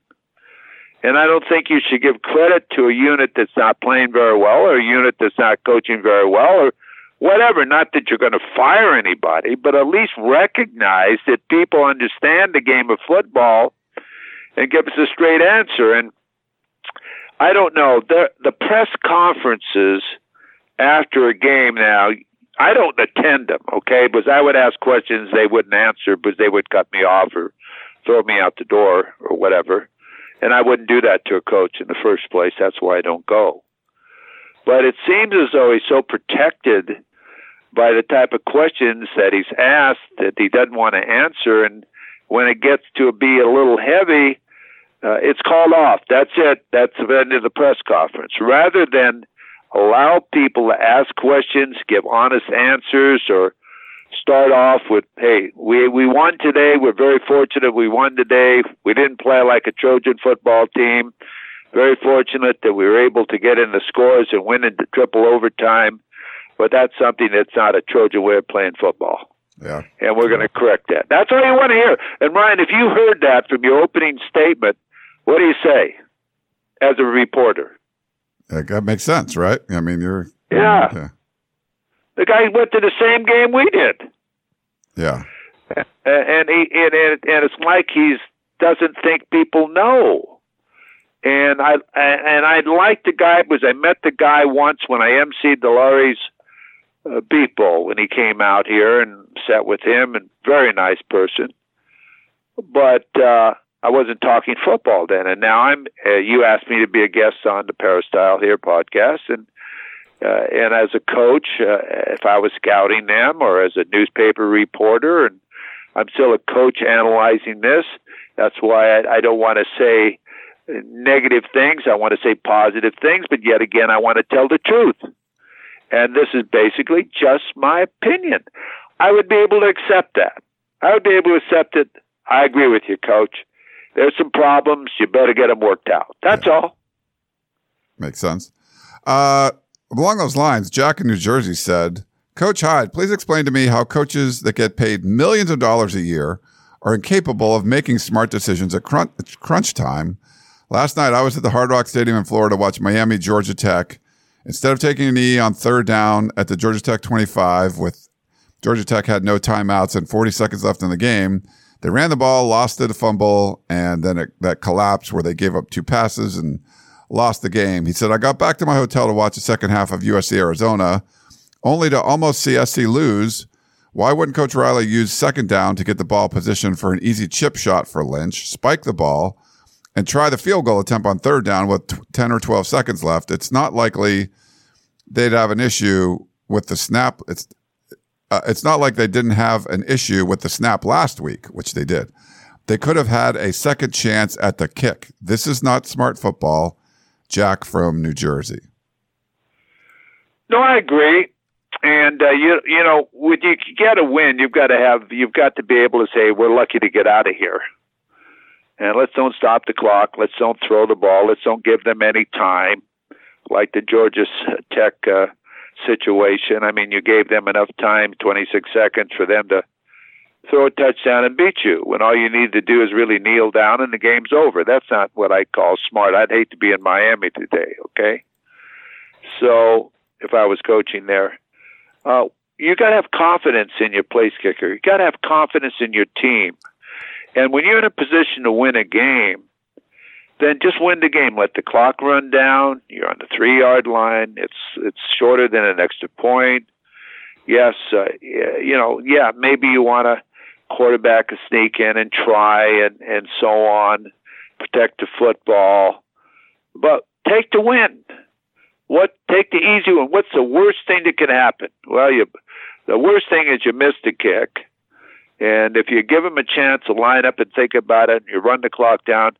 And I don't think you should give credit to a unit that's not playing very well or a unit that's not coaching very well or whatever. Not that you're going to fire anybody, but at least recognize that people understand the game of football and give us a straight answer. And I don't know the the press conferences after a game now. I don't attend them, okay? Because I would ask questions they wouldn't answer because they would cut me off or throw me out the door or whatever. And I wouldn't do that to a coach in the first place. That's why I don't go. But it seems as though he's so protected by the type of questions that he's asked that he doesn't want to answer. And when it gets to be a little heavy, uh, it's called off. That's it. That's the end of the press conference. Rather than allow people to ask questions, give honest answers, or start off with, "Hey, we we won today. We're very fortunate. We won today. We didn't play like a Trojan football team. Very fortunate that we were able to get in the scores and win into triple overtime. But that's something that's not a Trojan way of playing football." Yeah. And we're going to correct that. That's all you want to hear. And Ryan, if you heard that from your opening statement, what do you say as a reporter? That makes sense, right? I mean, you're. Yeah. yeah. The guy went to the same game we did. Yeah. And he and, and and it's like he doesn't think people know. And I and I liked the guy because I met the guy once when I emceed the Lawry's uh, Beef Bowl when he came out here and sat with him and very nice person. But uh I wasn't talking football then, and now I'm. Uh, you asked me to be a guest on the Peristyle here podcast, and uh, and as a coach, uh, if I was scouting them or as a newspaper reporter, and I'm still a coach analyzing this. That's why I, I don't want to say negative things. I want to say positive things, but yet again, I want to tell the truth. And this is basically just my opinion. I would be able to accept that. I would be able to accept it. I agree with you, coach there's some problems. You better get them worked out. That's yeah. all. Makes sense. Uh, along those lines, Jack in New Jersey said, Coach Hyde, please explain to me how coaches that get paid millions of dollars a year are incapable of making smart decisions at crunch, crunch time. Last night, I was at the Hard Rock Stadium in Florida to watch Miami, Georgia Tech. Instead of taking a knee on third down at the Georgia Tech 25 with Georgia Tech had no timeouts and 40 seconds left in the game, they ran the ball, lost it, a fumble, and then it, that collapse where they gave up two passes and lost the game. He said, I got back to my hotel to watch the second half of USC Arizona, only to almost see SC lose. Why wouldn't Coach Riley use second down to get the ball positioned for an easy chip shot for Lynch, spike the ball, and try the field goal attempt on third down with 10 or 12 seconds left? It's not likely they'd have an issue with the snap. It's uh, it's not like they didn't have an issue with the snap last week, which they did. They could have had a second chance at the kick. This is not smart football. Jack from New Jersey. No, I agree. And uh, you you know, when you get a win, you've got to have you've got to be able to say we're lucky to get out of here. And let's don't stop the clock. Let's don't throw the ball. Let's don't give them any time, like the Georgia Tech uh, situation. I mean, you gave them enough time, 26 seconds, for them to throw a touchdown and beat you when all you need to do is really kneel down and the game's over. That's not what I call smart. I'd hate to be in Miami today, okay? So if I was coaching there, uh, you got to have confidence in your place kicker. You got to have confidence in your team. And when you're in a position to win a game, then just win the game. Let the clock run down. You're on the three yard line. It's it's shorter than an extra point. Yes, uh, you know, yeah, maybe you want to quarterback a sneak in and try and and so on, protect the football. But take the win. What take the easy one? What's the worst thing that could happen? Well, you the worst thing is you miss the kick. And if you give them a chance to line up and think about it, and you run the clock down,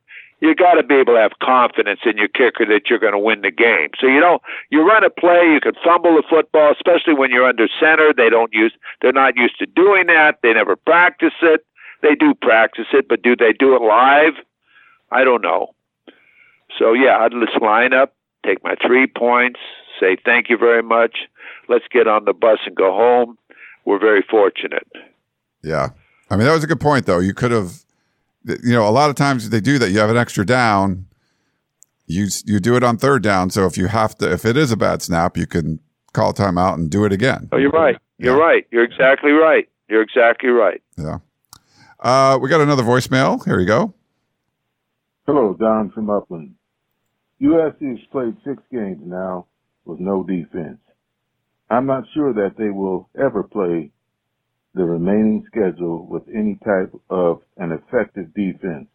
you got to be able to have confidence in your kicker that you're going to win the game. So you know, you run a play, you can fumble the football, especially when you're under center. They don't use, they're not used to doing that. They never practice it. They do practice it, but do they do it live? I don't know. So yeah, I'd just line up, take my three points, say thank you very much. Let's get on the bus and go home. We're very fortunate. Yeah. I mean, that was a good point, though. You could have, you know, a lot of times they do that. You have an extra down. You you do it on third down. So if you have to, if it is a bad snap, you can call timeout and do it again. Oh, you're right. You're yeah. right. You're exactly right. You're exactly right. Yeah. Uh, we got another voicemail. Here you go. Hello, Don from Upland. USC has played six games now with no defense. I'm not sure that they will ever play the remaining schedule with any type of an effective defense.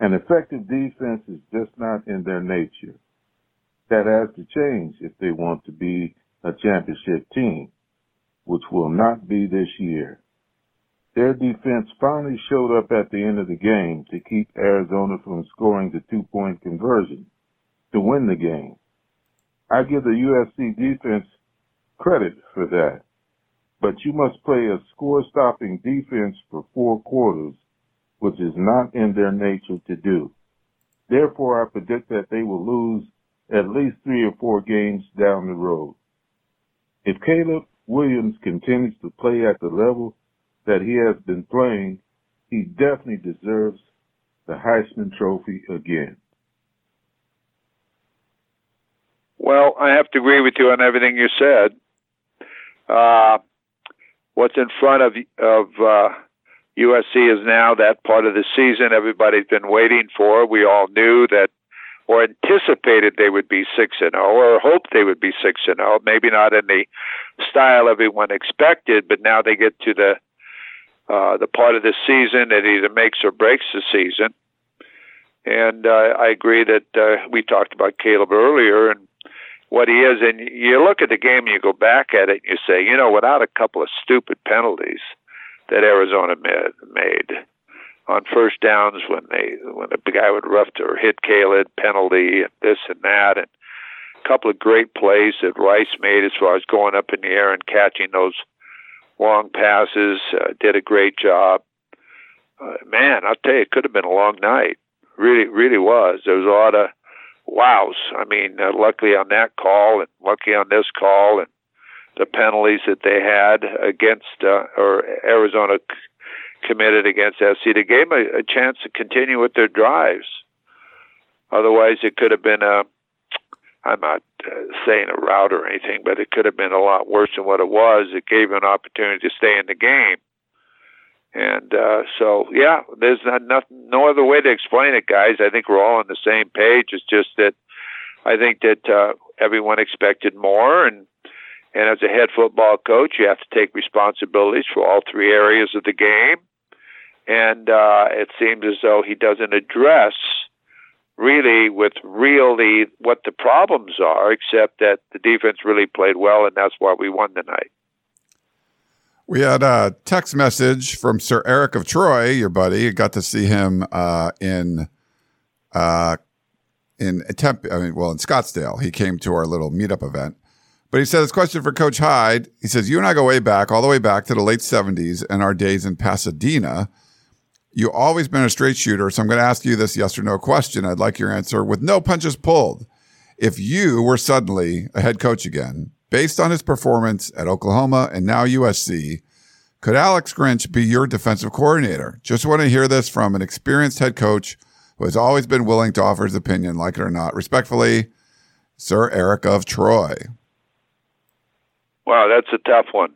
An effective defense is just not in their nature. That has to change if they want to be a championship team, which will not be this year. Their defense finally showed up at the end of the game to keep Arizona from scoring the two point conversion to win the game. I give the USC defense credit for that but you must play a score stopping defense for four quarters, which is not in their nature to do. Therefore, I predict that they will lose at least three or four games down the road. If Caleb Williams continues to play at the level that he has been playing, he definitely deserves the Heisman Trophy again. Well, I have to agree with you on everything you said. Uh, what's in front of of uh, USC is now that part of the season everybody's been waiting for. We all knew that or anticipated they would be six and zero, oh, or hoped they would be six and zero. Oh. Maybe not in the style everyone expected, but now they get to the uh, the part of the season that either makes or breaks the season. And uh, I agree that uh, we talked about Caleb earlier, and what he is. And you look at the game and you go back at it and you say, you know, without a couple of stupid penalties that Arizona made on first downs when they when the guy would rough or hit Caleb penalty and this and that and a couple of great plays that Rice made as far as going up in the air and catching those long passes. Uh, did a great job. Uh, man, I'll tell you, it could have been a long night. Really, really was. There was a lot of wows. I mean, uh, luckily on that call and lucky on this call and the penalties that they had against uh, or Arizona c- committed against SC, they gave them a, a chance to continue with their drives. Otherwise, it could have been a I'm not uh, saying a rout or anything, but it could have been a lot worse than what it was. It gave them an opportunity to stay in the game. And uh, so, yeah, there's not, nothing, no other way to explain it, guys. I think we're all on the same page. It's just that I think that uh, everyone expected more, and and as a head football coach, you have to take responsibilities for all three areas of the game. And uh, it seems as though he doesn't address really with really what the problems are, except that the defense really played well, and that's why we won tonight. We had a text message from Sir Eric of Troy, your buddy. got to see him uh, in uh, in Tempe, I mean, well, in Scottsdale. He came to our little meetup event. But he this question for Coach Hyde. He says, You and I go way back, all the way back to the late 70s and our days in Pasadena. You always been a straight shooter, so I'm going to ask you this yes or no question. I'd like your answer with no punches pulled. If you were suddenly a head coach again, Based on his performance at Oklahoma and now USC, could Alex Grinch be your defensive coordinator? Just want to hear this from an experienced head coach who has always been willing to offer his opinion, like it or not. Respectfully, Sir Eric of Troy. Wow, that's a tough one.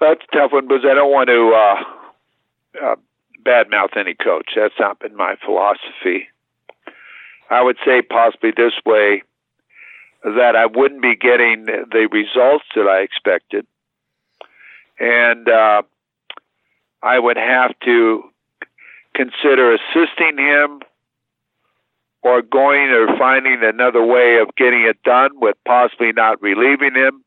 That's a tough one because I don't want to uh, uh, badmouth any coach. That's not been my philosophy. I would say possibly this way that I wouldn't be getting the results that I expected. And uh, I would have to consider assisting him or going or finding another way of getting it done with possibly not relieving him.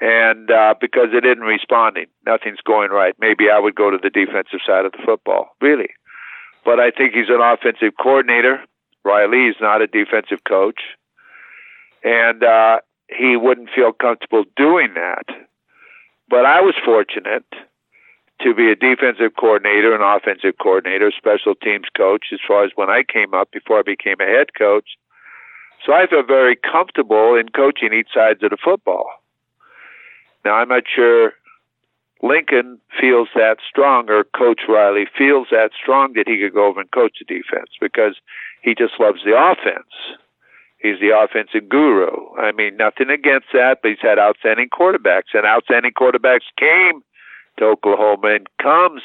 And uh, because it isn't responding, nothing's going right. Maybe I would go to the defensive side of the football, really. But I think he's an offensive coordinator. Riley is not a defensive coach. And uh, he wouldn't feel comfortable doing that. But I was fortunate to be a defensive coordinator, an offensive coordinator, special teams coach, as far as when I came up before I became a head coach. So I feel very comfortable in coaching each sides of the football. Now I'm not sure Lincoln feels that strong or Coach Riley feels that strong that he could go over and coach the defense because he just loves the offense. He's the offensive guru. I mean, nothing against that, but he's had outstanding quarterbacks, and outstanding quarterbacks came to Oklahoma and comes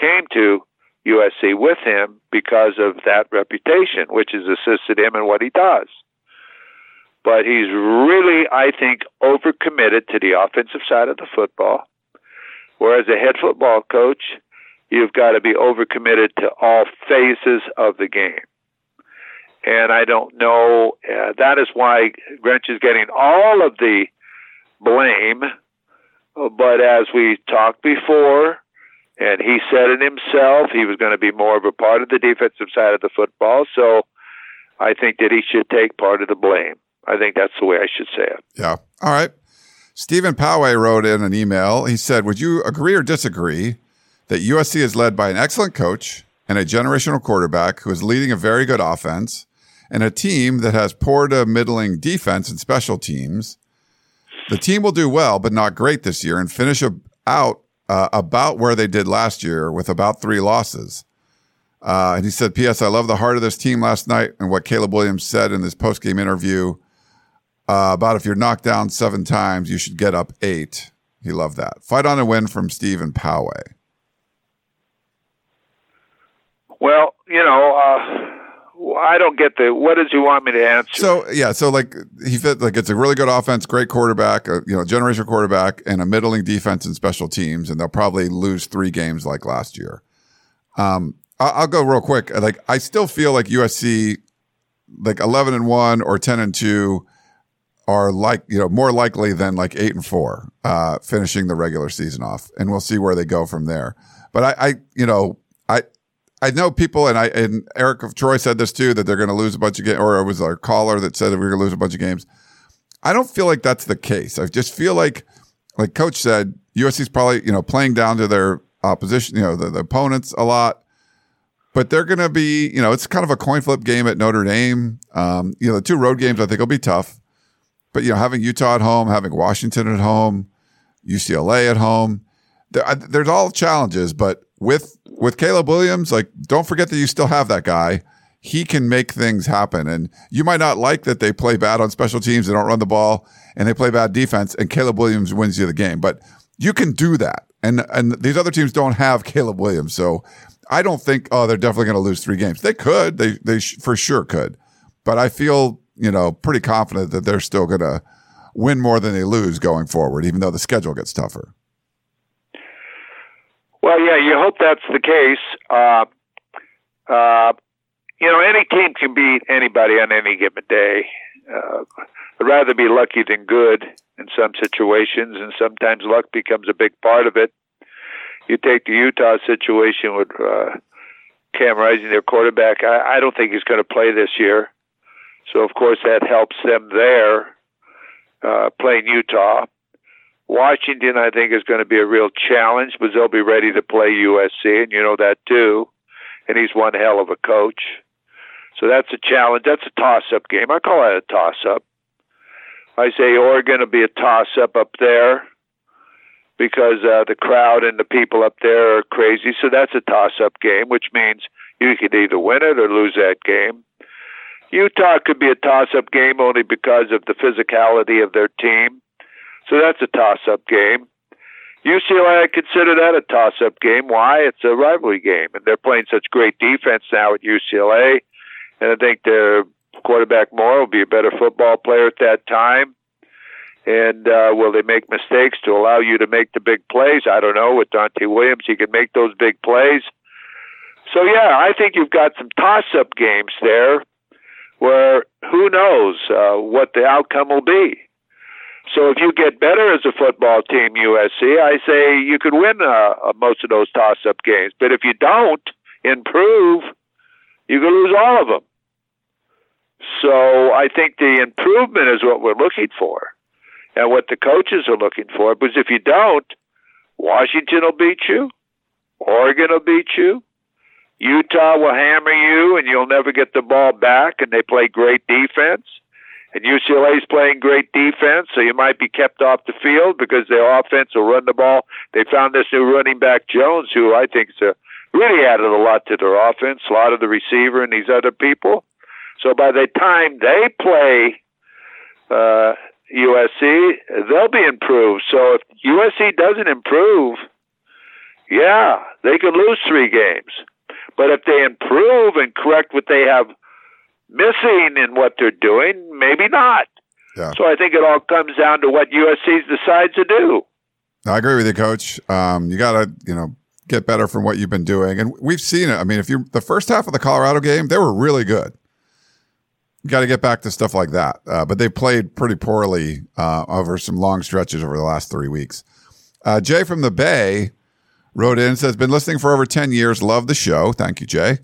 came to USC with him because of that reputation, which has assisted him in what he does. But he's really, I think, overcommitted to the offensive side of the football. Whereas a head football coach, you've got to be overcommitted to all phases of the game. And I don't know, uh, that is why Grinch is getting all of the blame but as we talked before, and he said it himself, he was going to be more of a part of the defensive side of the football. So I think that he should take part of the blame. I think that's the way I should say it. Yeah. All right. Stephen Poway wrote in an email. He said, Would you agree or disagree that USC is led by an excellent coach and a generational quarterback who is leading a very good offense and a team that has poor to middling defense and special teams? The team will do well, but not great this year and finish out uh, about where they did last year with about three losses. Uh, and he said, P.S. I love the heart of this team last night and what Caleb Williams said in this post-game interview uh, about if you're knocked down seven times, you should get up eight. He loved that. Fight on a win from Stephen Poway. Well, you know, uh, I don't get the. What does he want me to answer? So yeah, so like he fit like it's a really good offense, great quarterback, a, you know, generation quarterback, and a middling defense and special teams, and they'll probably lose three games like last year. Um, I'll, I'll go real quick. Like I still feel like USC, like eleven and one or ten and two, are like you know more likely than like eight and four, uh, finishing the regular season off, and we'll see where they go from there. But I, I you know, I I know people, and I and Eric of Troy said this too that they're going to lose a bunch of games, or it was our caller that said that we are going to lose a bunch of games. I don't feel like that's the case. I just feel like, like Coach said, USC's probably you know playing down to their opposition, you know, the, the opponents a lot, but they're going to be, you know, it's kind of a coin flip game at Notre Dame. Um, you know, the two road games I think will be tough, but you know, having Utah at home, having Washington at home, UCLA at home, there, there's all challenges, but with with Caleb Williams, like don't forget that you still have that guy. He can make things happen. And you might not like that they play bad on special teams, they don't run the ball, and they play bad defense, and Caleb Williams wins you the game. But you can do that. And and these other teams don't have Caleb Williams. So I don't think, oh, they're definitely going to lose three games. They could. They they sh- for sure could. But I feel, you know, pretty confident that they're still going to win more than they lose going forward, even though the schedule gets tougher. Well, yeah, you hope that's the case. Uh, uh, you know, any team can beat anybody on any given day. Uh, I'd rather be lucky than good in some situations, and sometimes luck becomes a big part of it. You take the Utah situation with uh, Cam Rising, their quarterback. I, I don't think he's going to play this year, so of course that helps them there uh, playing Utah. Washington, I think, is going to be a real challenge, but they'll be ready to play USC, and you know that too. And he's one hell of a coach. So that's a challenge. That's a toss up game. I call that a toss up. I say Oregon will be a toss up up there because uh, the crowd and the people up there are crazy. So that's a toss up game, which means you could either win it or lose that game. Utah could be a toss up game only because of the physicality of their team so that's a toss up game. UCLA, I consider that a toss up game. Why? It's a rivalry game, and they're playing such great defense now at UCLA. And I think their quarterback Moore will be a better football player at that time. And uh, will they make mistakes to allow you to make the big plays? I don't know. With Donte Williams, he can make those big plays. So, yeah, I think you've got some toss up games there. where who knows uh, what the outcome will be. So if you get better as a football team, USC, I say you could win uh, most of those toss-up games. But if you don't improve, you could lose all of them. So I think the improvement is what we're looking for, and what the coaches are looking for. Because if you don't, Washington will beat you, Oregon will beat you, Utah will hammer you, and you'll never get the ball back. And they play great defense and UCLA's playing great defense, so you might be kept off the field because their offense will run the ball. They found this new running back Jones, who I think is a, really added a lot to their offense, a lot of the receiver and these other people. So by the time they play uh, USC, they'll be improved. So if USC doesn't improve, yeah, they could lose three games. But if they improve and correct what they have missing in what they're doing, maybe not. Yeah. So I think it all comes down to what USC decides to do. I agree with you, Coach. Um, you got to, you know, get better from what you've been doing, and we've seen it. I mean, if you the first half of the Colorado game, they were really good. You got to get back to stuff like that, uh, but they played pretty poorly uh, over some long stretches over the last three weeks. Uh, Jay from the Bay wrote in says, "Been listening for over ten years. Love the show. Thank you, Jay.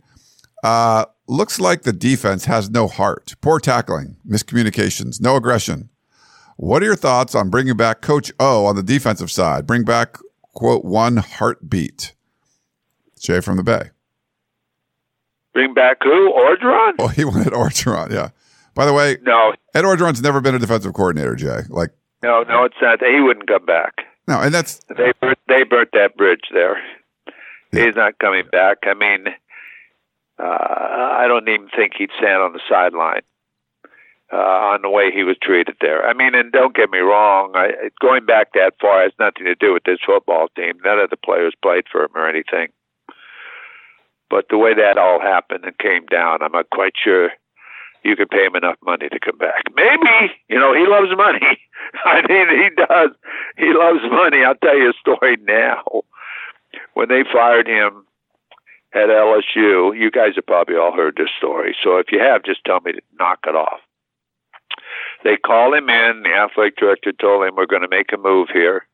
Uh, looks like the defense has no heart, poor tackling, miscommunications, no aggression. What are your thoughts on bringing back Coach O on the defensive side? Bring back, quote, one heartbeat. Jay from the Bay. Bring back who? Orgeron? Oh, he wanted Orgeron, yeah. By the way, no. Ed Orgeron's never been a defensive coordinator, Jay. Like, no, no, it's not. He wouldn't come back. No, and that's they burnt, they burnt that bridge there. Yeah. He's not coming back. I mean, uh, I don't even think he'd stand on the sideline uh, on the way he was treated there. I mean, and don't get me wrong, I, going back that far has nothing to do with this football team. None of the players played for him or anything. But the way that all happened and came down, I'm not quite sure you could pay him enough money to come back. Maybe, you know, he loves money. I mean, he does. He loves money. I'll tell you a story now. When they fired him at LSU. You guys have probably all heard this story. So if you have, just tell me to knock it off. They call him in. The athletic director told him, We're going to make a move here.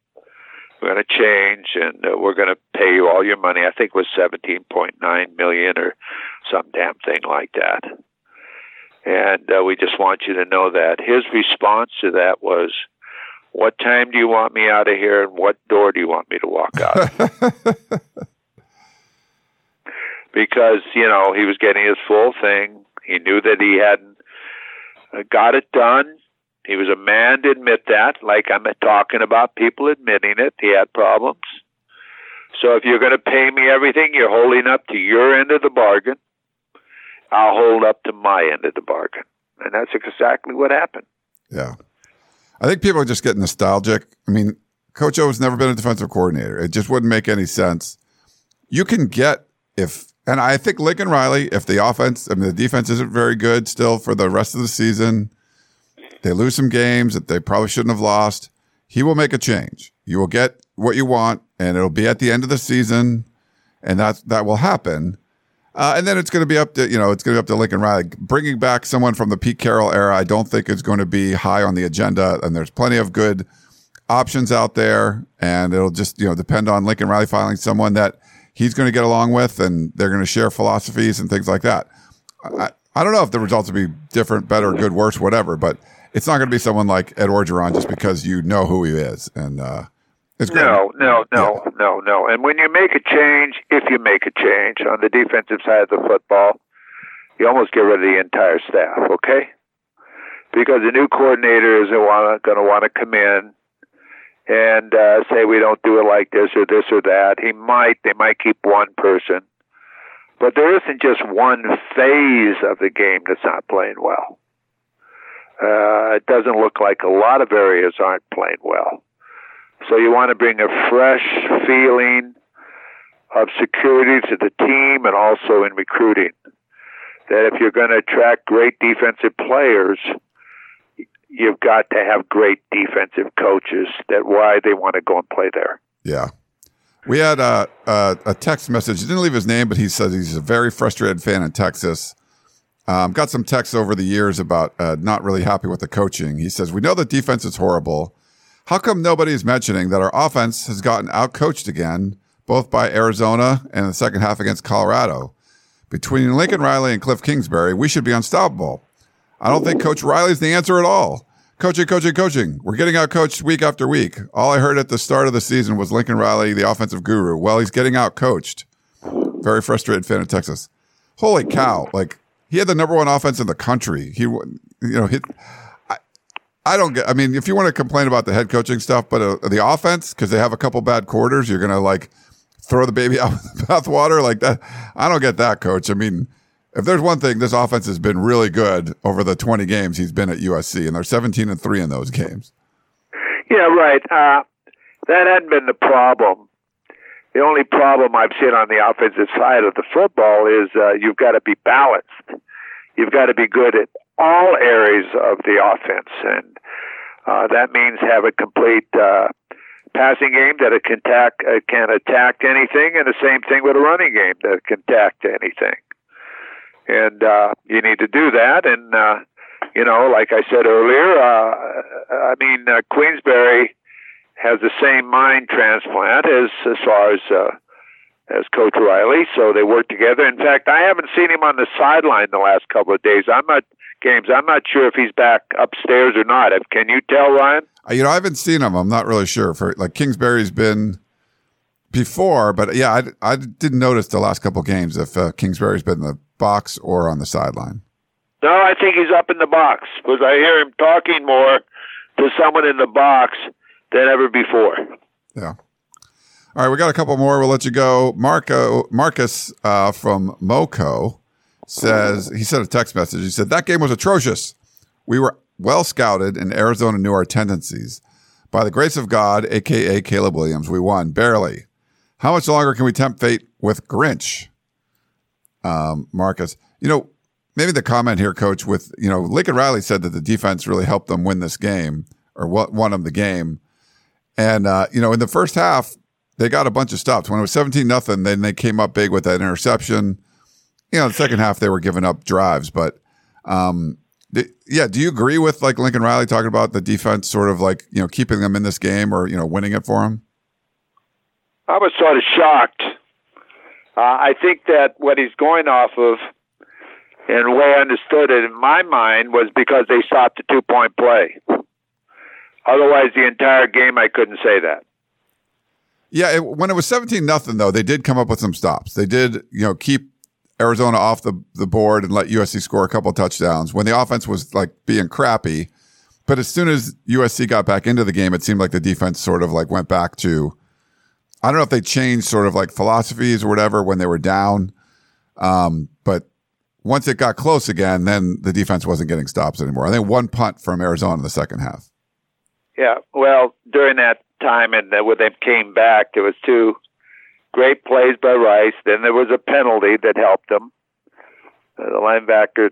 We're going to change and uh, we're going to pay you all your money. I think it was 17.9 million or some damn thing like that. And uh, we just want you to know that. His response to that was, What time do you want me out of here and what door do you want me to walk out? because you know he was getting his full thing. He knew that he hadn't uh, got it done. He was a man to admit that, like I'm talking about people admitting it. He had problems. So if you're going to pay me everything, you're holding up to your end of the bargain. I'll hold up to my end of the bargain. And that's exactly what happened. Yeah. I think people just getting nostalgic. I mean, Coach O has never been a defensive coordinator. It just wouldn't make any sense. You can get if and I think Lincoln Riley, if the offense, I mean, the defense isn't very good still for the rest of the season, they lose some games that they probably shouldn't have lost. He will make a change. You will get what you want, and it'll be at the end of the season, and that that will happen. Uh, and then it's going to be up to you know it's going to be up to Lincoln Riley bringing back someone from the Pete Carroll era. I don't think is going to be high on the agenda, and there's plenty of good options out there, and it'll just you know depend on Lincoln Riley filing someone that he's going to get along with, and they're going to share philosophies and things like that. I, I don't know if the results will be different, better, good, worse, whatever, but it's not going to be someone like Ed Orgeron just because you know who he is. And uh, it's great. No, no, no, yeah. no, no. And when you make a change, if you make a change on the defensive side of the football, you almost get rid of the entire staff, okay? Because the new coordinator is going to want to come in and uh, say we don't do it like this or this or that. He might, they might keep one person, but there isn't just one phase of the game that's not playing well. Uh, it doesn't look like a lot of areas aren't playing well. So you want to bring a fresh feeling of security to the team and also in recruiting. That if you're going to attract great defensive players, you've got to have great defensive coaches that why they want to go and play there. Yeah. We had a, a, a text message. He didn't leave his name, but he says he's a very frustrated fan in Texas. Um, got some texts over the years about uh, not really happy with the coaching. He says, We know the defense is horrible. How come nobody is mentioning that our offense has gotten outcoached again, both by Arizona and the second half against Colorado? Between Lincoln Riley and Cliff Kingsbury, we should be unstoppable. I don't think Coach Riley's the answer at all. Coaching, coaching, coaching. We're getting out coached week after week. All I heard at the start of the season was Lincoln Riley, the offensive guru. Well, he's getting out coached. Very frustrated fan of Texas. Holy cow. Like, he had the number one offense in the country. He, you know, hit. I, I don't get, I mean, if you want to complain about the head coaching stuff, but uh, the offense, because they have a couple bad quarters, you're going to like throw the baby out with the bathwater like that. I don't get that, coach. I mean, if there's one thing, this offense has been really good over the 20 games he's been at USC, and they're 17 and three in those games. Yeah, right. Uh, that hadn't been the problem. The only problem I've seen on the offensive side of the football is uh, you've got to be balanced. You've got to be good at all areas of the offense, and uh, that means have a complete uh, passing game that it can attack uh, can attack anything, and the same thing with a running game that can attack anything. And uh, you need to do that. And uh, you know, like I said earlier, uh, I mean uh, Kingsbury has the same mind transplant as as far as uh, as Coach Riley, so they work together. In fact, I haven't seen him on the sideline the last couple of days. I'm not games. I'm not sure if he's back upstairs or not. Can you tell, Ryan? Uh, you know, I haven't seen him. I'm not really sure. For like Kingsbury's been before, but yeah, I, I didn't notice the last couple games if uh, Kingsbury's been the box or on the sideline. No, I think he's up in the box because I hear him talking more to someone in the box than ever before. Yeah. All right, we got a couple more. We'll let you go. Marco Marcus uh, from Moco says he sent a text message. He said that game was atrocious. We were well scouted, and Arizona knew our tendencies. By the grace of God, aka Caleb Williams, we won barely. How much longer can we tempt fate with Grinch? Um, Marcus, you know, maybe the comment here, Coach, with you know, Lincoln Riley said that the defense really helped them win this game or won them the game, and uh, you know, in the first half, they got a bunch of stops. When it was seventeen nothing, then they came up big with that interception. You know, the second half they were giving up drives, but um, yeah, do you agree with like Lincoln Riley talking about the defense sort of like, you know, keeping them in this game or, you know, winning it for them? I was sort of shocked. Uh, I think that what he's going off of, and the way I understood it in my mind, was because they stopped the two point play. Otherwise, the entire game, I couldn't say that. Yeah, it, when it was seventeen nothing, though, they did come up with some stops. They did, you know, keep Arizona off the, the board and let USC score a couple touchdowns when the offense was like being crappy. But as soon as USC got back into the game, it seemed like the defense sort of like went back to, I don't know if they changed sort of like philosophies or whatever when they were down. Um, but once it got close again, then the defense wasn't getting stops anymore. I think one punt from Arizona in the second half. Yeah. Well, during that time and when they came back, there was two Great plays by Rice. Then there was a penalty that helped them. Uh, the linebacker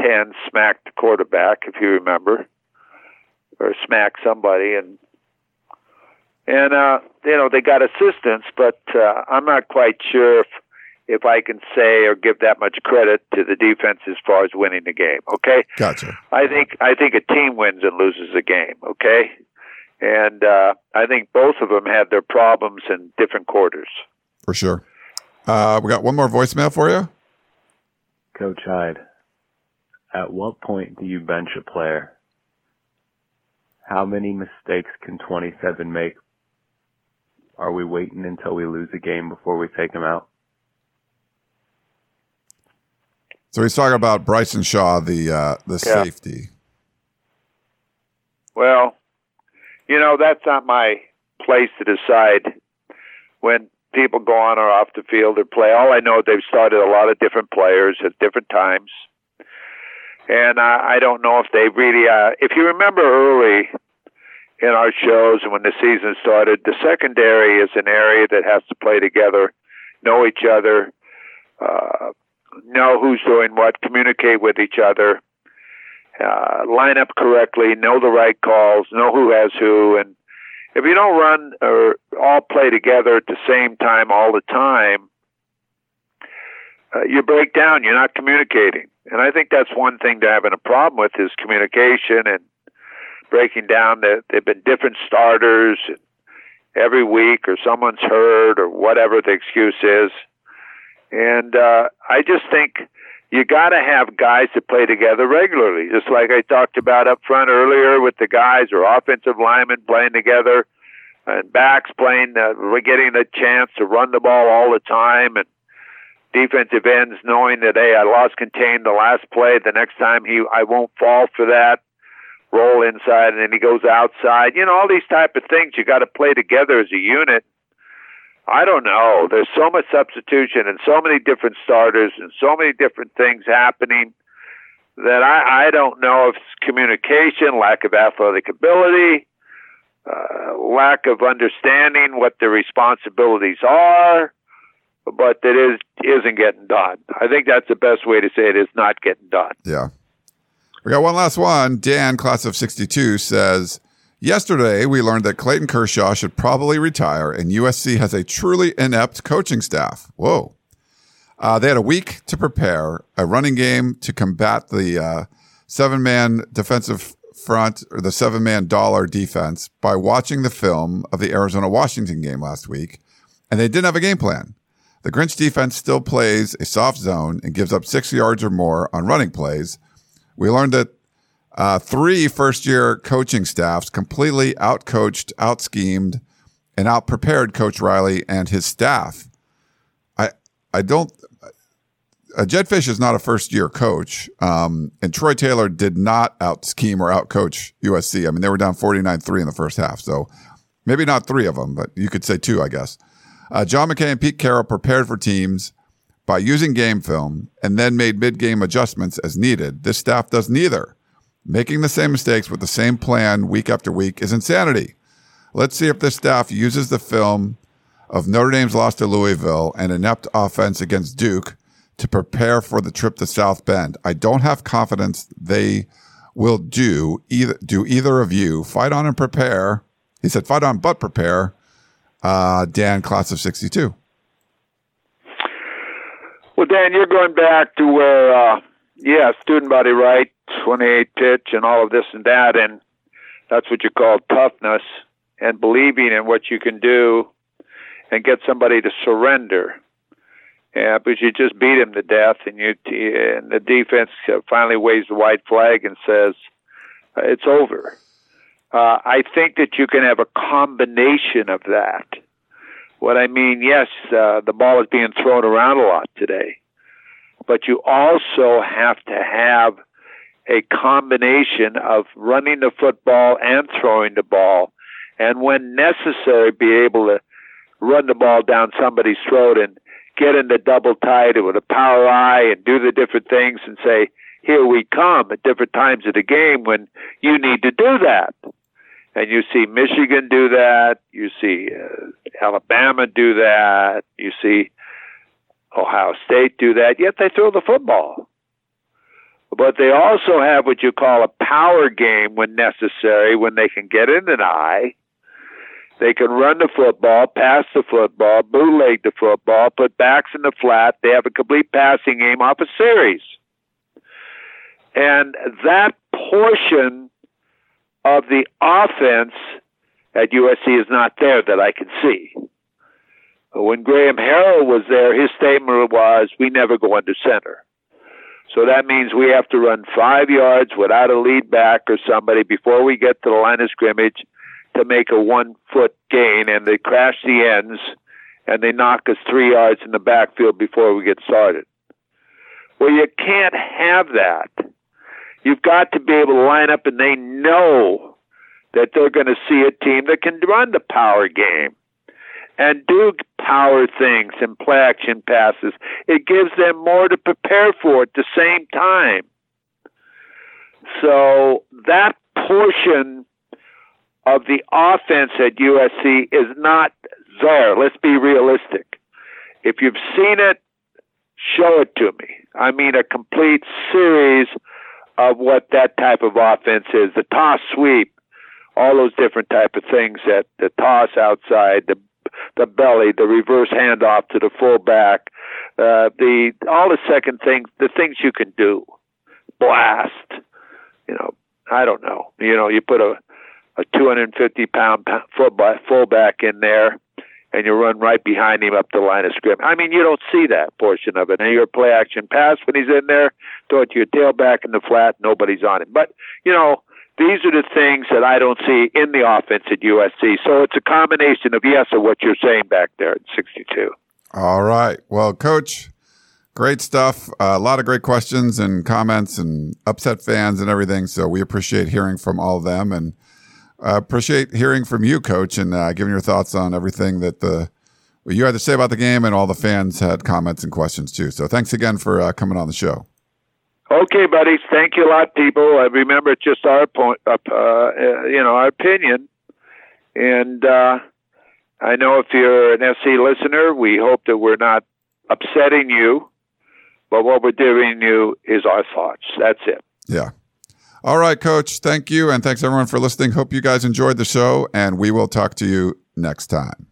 10 smacked the quarterback, if you remember, or smacked somebody. And, and uh, you know, they got assistance, but uh, I'm not quite sure if, if I can say or give that much credit to the defense as far as winning the game. Okay, gotcha. I think I think a team wins and loses a game. Okay, and uh, I think both of them had their problems in different quarters. For sure. Uh, we got one more voicemail for you. Coach Hyde, at what point do you bench a player? How many mistakes can 27 make? Are we waiting until we lose a game before we take him out? So he's talking about Bryson Shaw, the uh, the yeah. safety. Well, you know, that's not my place to decide when people go on or off the field or play. All I know is they've started a lot of different players at different times. And I, I don't know if they really, uh, if you remember early in our shows and when the season started, the secondary is an area that has to play together, know each other, uh, know who's doing what, communicate with each other uh, line up correctly, know the right calls, know who has who, and if you don't run or all play together at the same time all the time, uh, you break down. You're not communicating, And I think that's one thing they're having a problem with is communication and breaking down that they've been different starters every week or someone's hurt or whatever the excuse is. And uh, I just think you got to have guys that play together regularly, just like I talked about up front earlier with the guys or offensive linemen playing together and backs playing, uh, getting the chance to run the ball all the time and defensive ends knowing that hey, I lost contain the last play. The next time he, I won't fall for that. Roll inside and then he goes outside. You know all these type of things. You got to play together as a unit. I don't know. There's so much substitution and so many different starters and so many different things happening that I, I don't know if it's communication, lack of athletic ability, uh, lack of understanding what the responsibilities are, but that is isn't getting done. I think that's the best way to say it is not getting done. Yeah. We got one last one. Dan, class of 62, says Yesterday, we learned that Clayton Kershaw should probably retire, and USC has a truly inept coaching staff. Whoa. Uh, they had a week to prepare a running game to combat the uh, seven man defensive front or the seven man dollar defense by watching the film of the Arizona Washington game last week, and they didn't have a game plan. The Grinch defense still plays a soft zone and gives up six yards or more on running plays. We learned that uh, three first year coaching staffs completely outcoached, out schemed, and out prepared Coach Riley and his staff. I I don't. Uh, Jedd Fisch is not a first year coach, um, and Troy Taylor did not out scheme or out coach USC. I mean, they were down 49 3 in the first half. So maybe not three of them, but you could say two, I guess. Uh, John McKay and Pete Carroll prepared for teams by using game film and then made mid game adjustments as needed. This staff does neither. Making the same mistakes with the same plan week after week is insanity. Let's see if this staff uses the film of Notre Dame's loss to Louisville and inept offense against Duke to prepare for the trip to South Bend. I don't have confidence they will do either do either of you. Fight on and prepare. He said, fight on but prepare. Uh, Dan, class of 62. Well, Dan, you're going back to where, uh, yeah, student body right, 28 pitch and all of this and that. And that's what you call toughness and believing in what you can do and get somebody to surrender. Yeah, but you just beat him to death, and you and the defense finally waves the white flag and says it's over. Uh, I think that you can have a combination of that. What I mean, yes, uh, the ball is being thrown around a lot today, but you also have to have a combination of running the football and throwing the ball, and when necessary, be able to run the ball down somebody's throat and get in the double tight with a power I and do the different things and say, here we come at different times of the game when you need to do that. And you see Michigan do that. You see uh, Alabama do that. You see Ohio State do that. Yet they throw the football. But they also have what you call a power game when necessary, when they can get in an I. They can run the football, pass the football, bootleg the football, put backs in the flat. They have a complete passing game off a series. And that portion of the offense at USC is not there that I can see. When Graham Harrell was there, his statement was, We never go under center. So that means we have to run five yards without a lead back or somebody before we get to the line of scrimmage to make a one foot gain, and they crash the ends and they knock us three yards in the backfield before we get started. Well, you can't have that. You've got to be able to line up, and they know that they're going to see a team that can run the power game and do power things and play action passes. It gives them more to prepare for at the same time. So that portion of the offense at USC is not there. Let's be realistic. If you've seen it, show it to me. I mean, a complete series of what that type of offense is the toss sweep, all those different type of things that the toss outside, the the belly, the reverse handoff to the fullback, uh, the all the second things, the things you can do, blast. You know, I don't know. You know, you put a a 250 pound fullback in there, and you run right behind him up the line of scrimmage. I mean, you don't see that portion of it. And your play action pass when he's in there, throw it to your tailback in the flat, nobody's on him. But you know, these are the things that I don't see in the offense at USC. So it's a combination of yes of what you're saying back there at 62. All right. Well, coach, great stuff. Uh, a lot of great questions and comments and upset fans and everything. So we appreciate hearing from all of them and uh, appreciate hearing from you, coach, and uh, giving your thoughts on everything that the you had to say about the game and all the fans had comments and questions too. So thanks again for uh, coming on the show. Okay, buddies. Thank you a lot, people. I remember, it's just our point, uh, uh, you know, our opinion. And uh, I know if you're an SC listener, we hope that we're not upsetting you, but what we're giving you is our thoughts. That's it. Yeah. All right, Coach. Thank you. And thanks everyone for listening. Hope you guys enjoyed the show, and we will talk to you next time.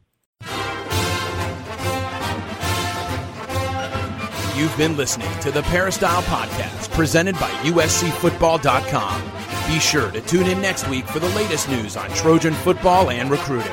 You've been listening to the Peristyle Podcast presented by USCFootball.com. Be sure to tune in next week for the latest news on Trojan football and recruiting.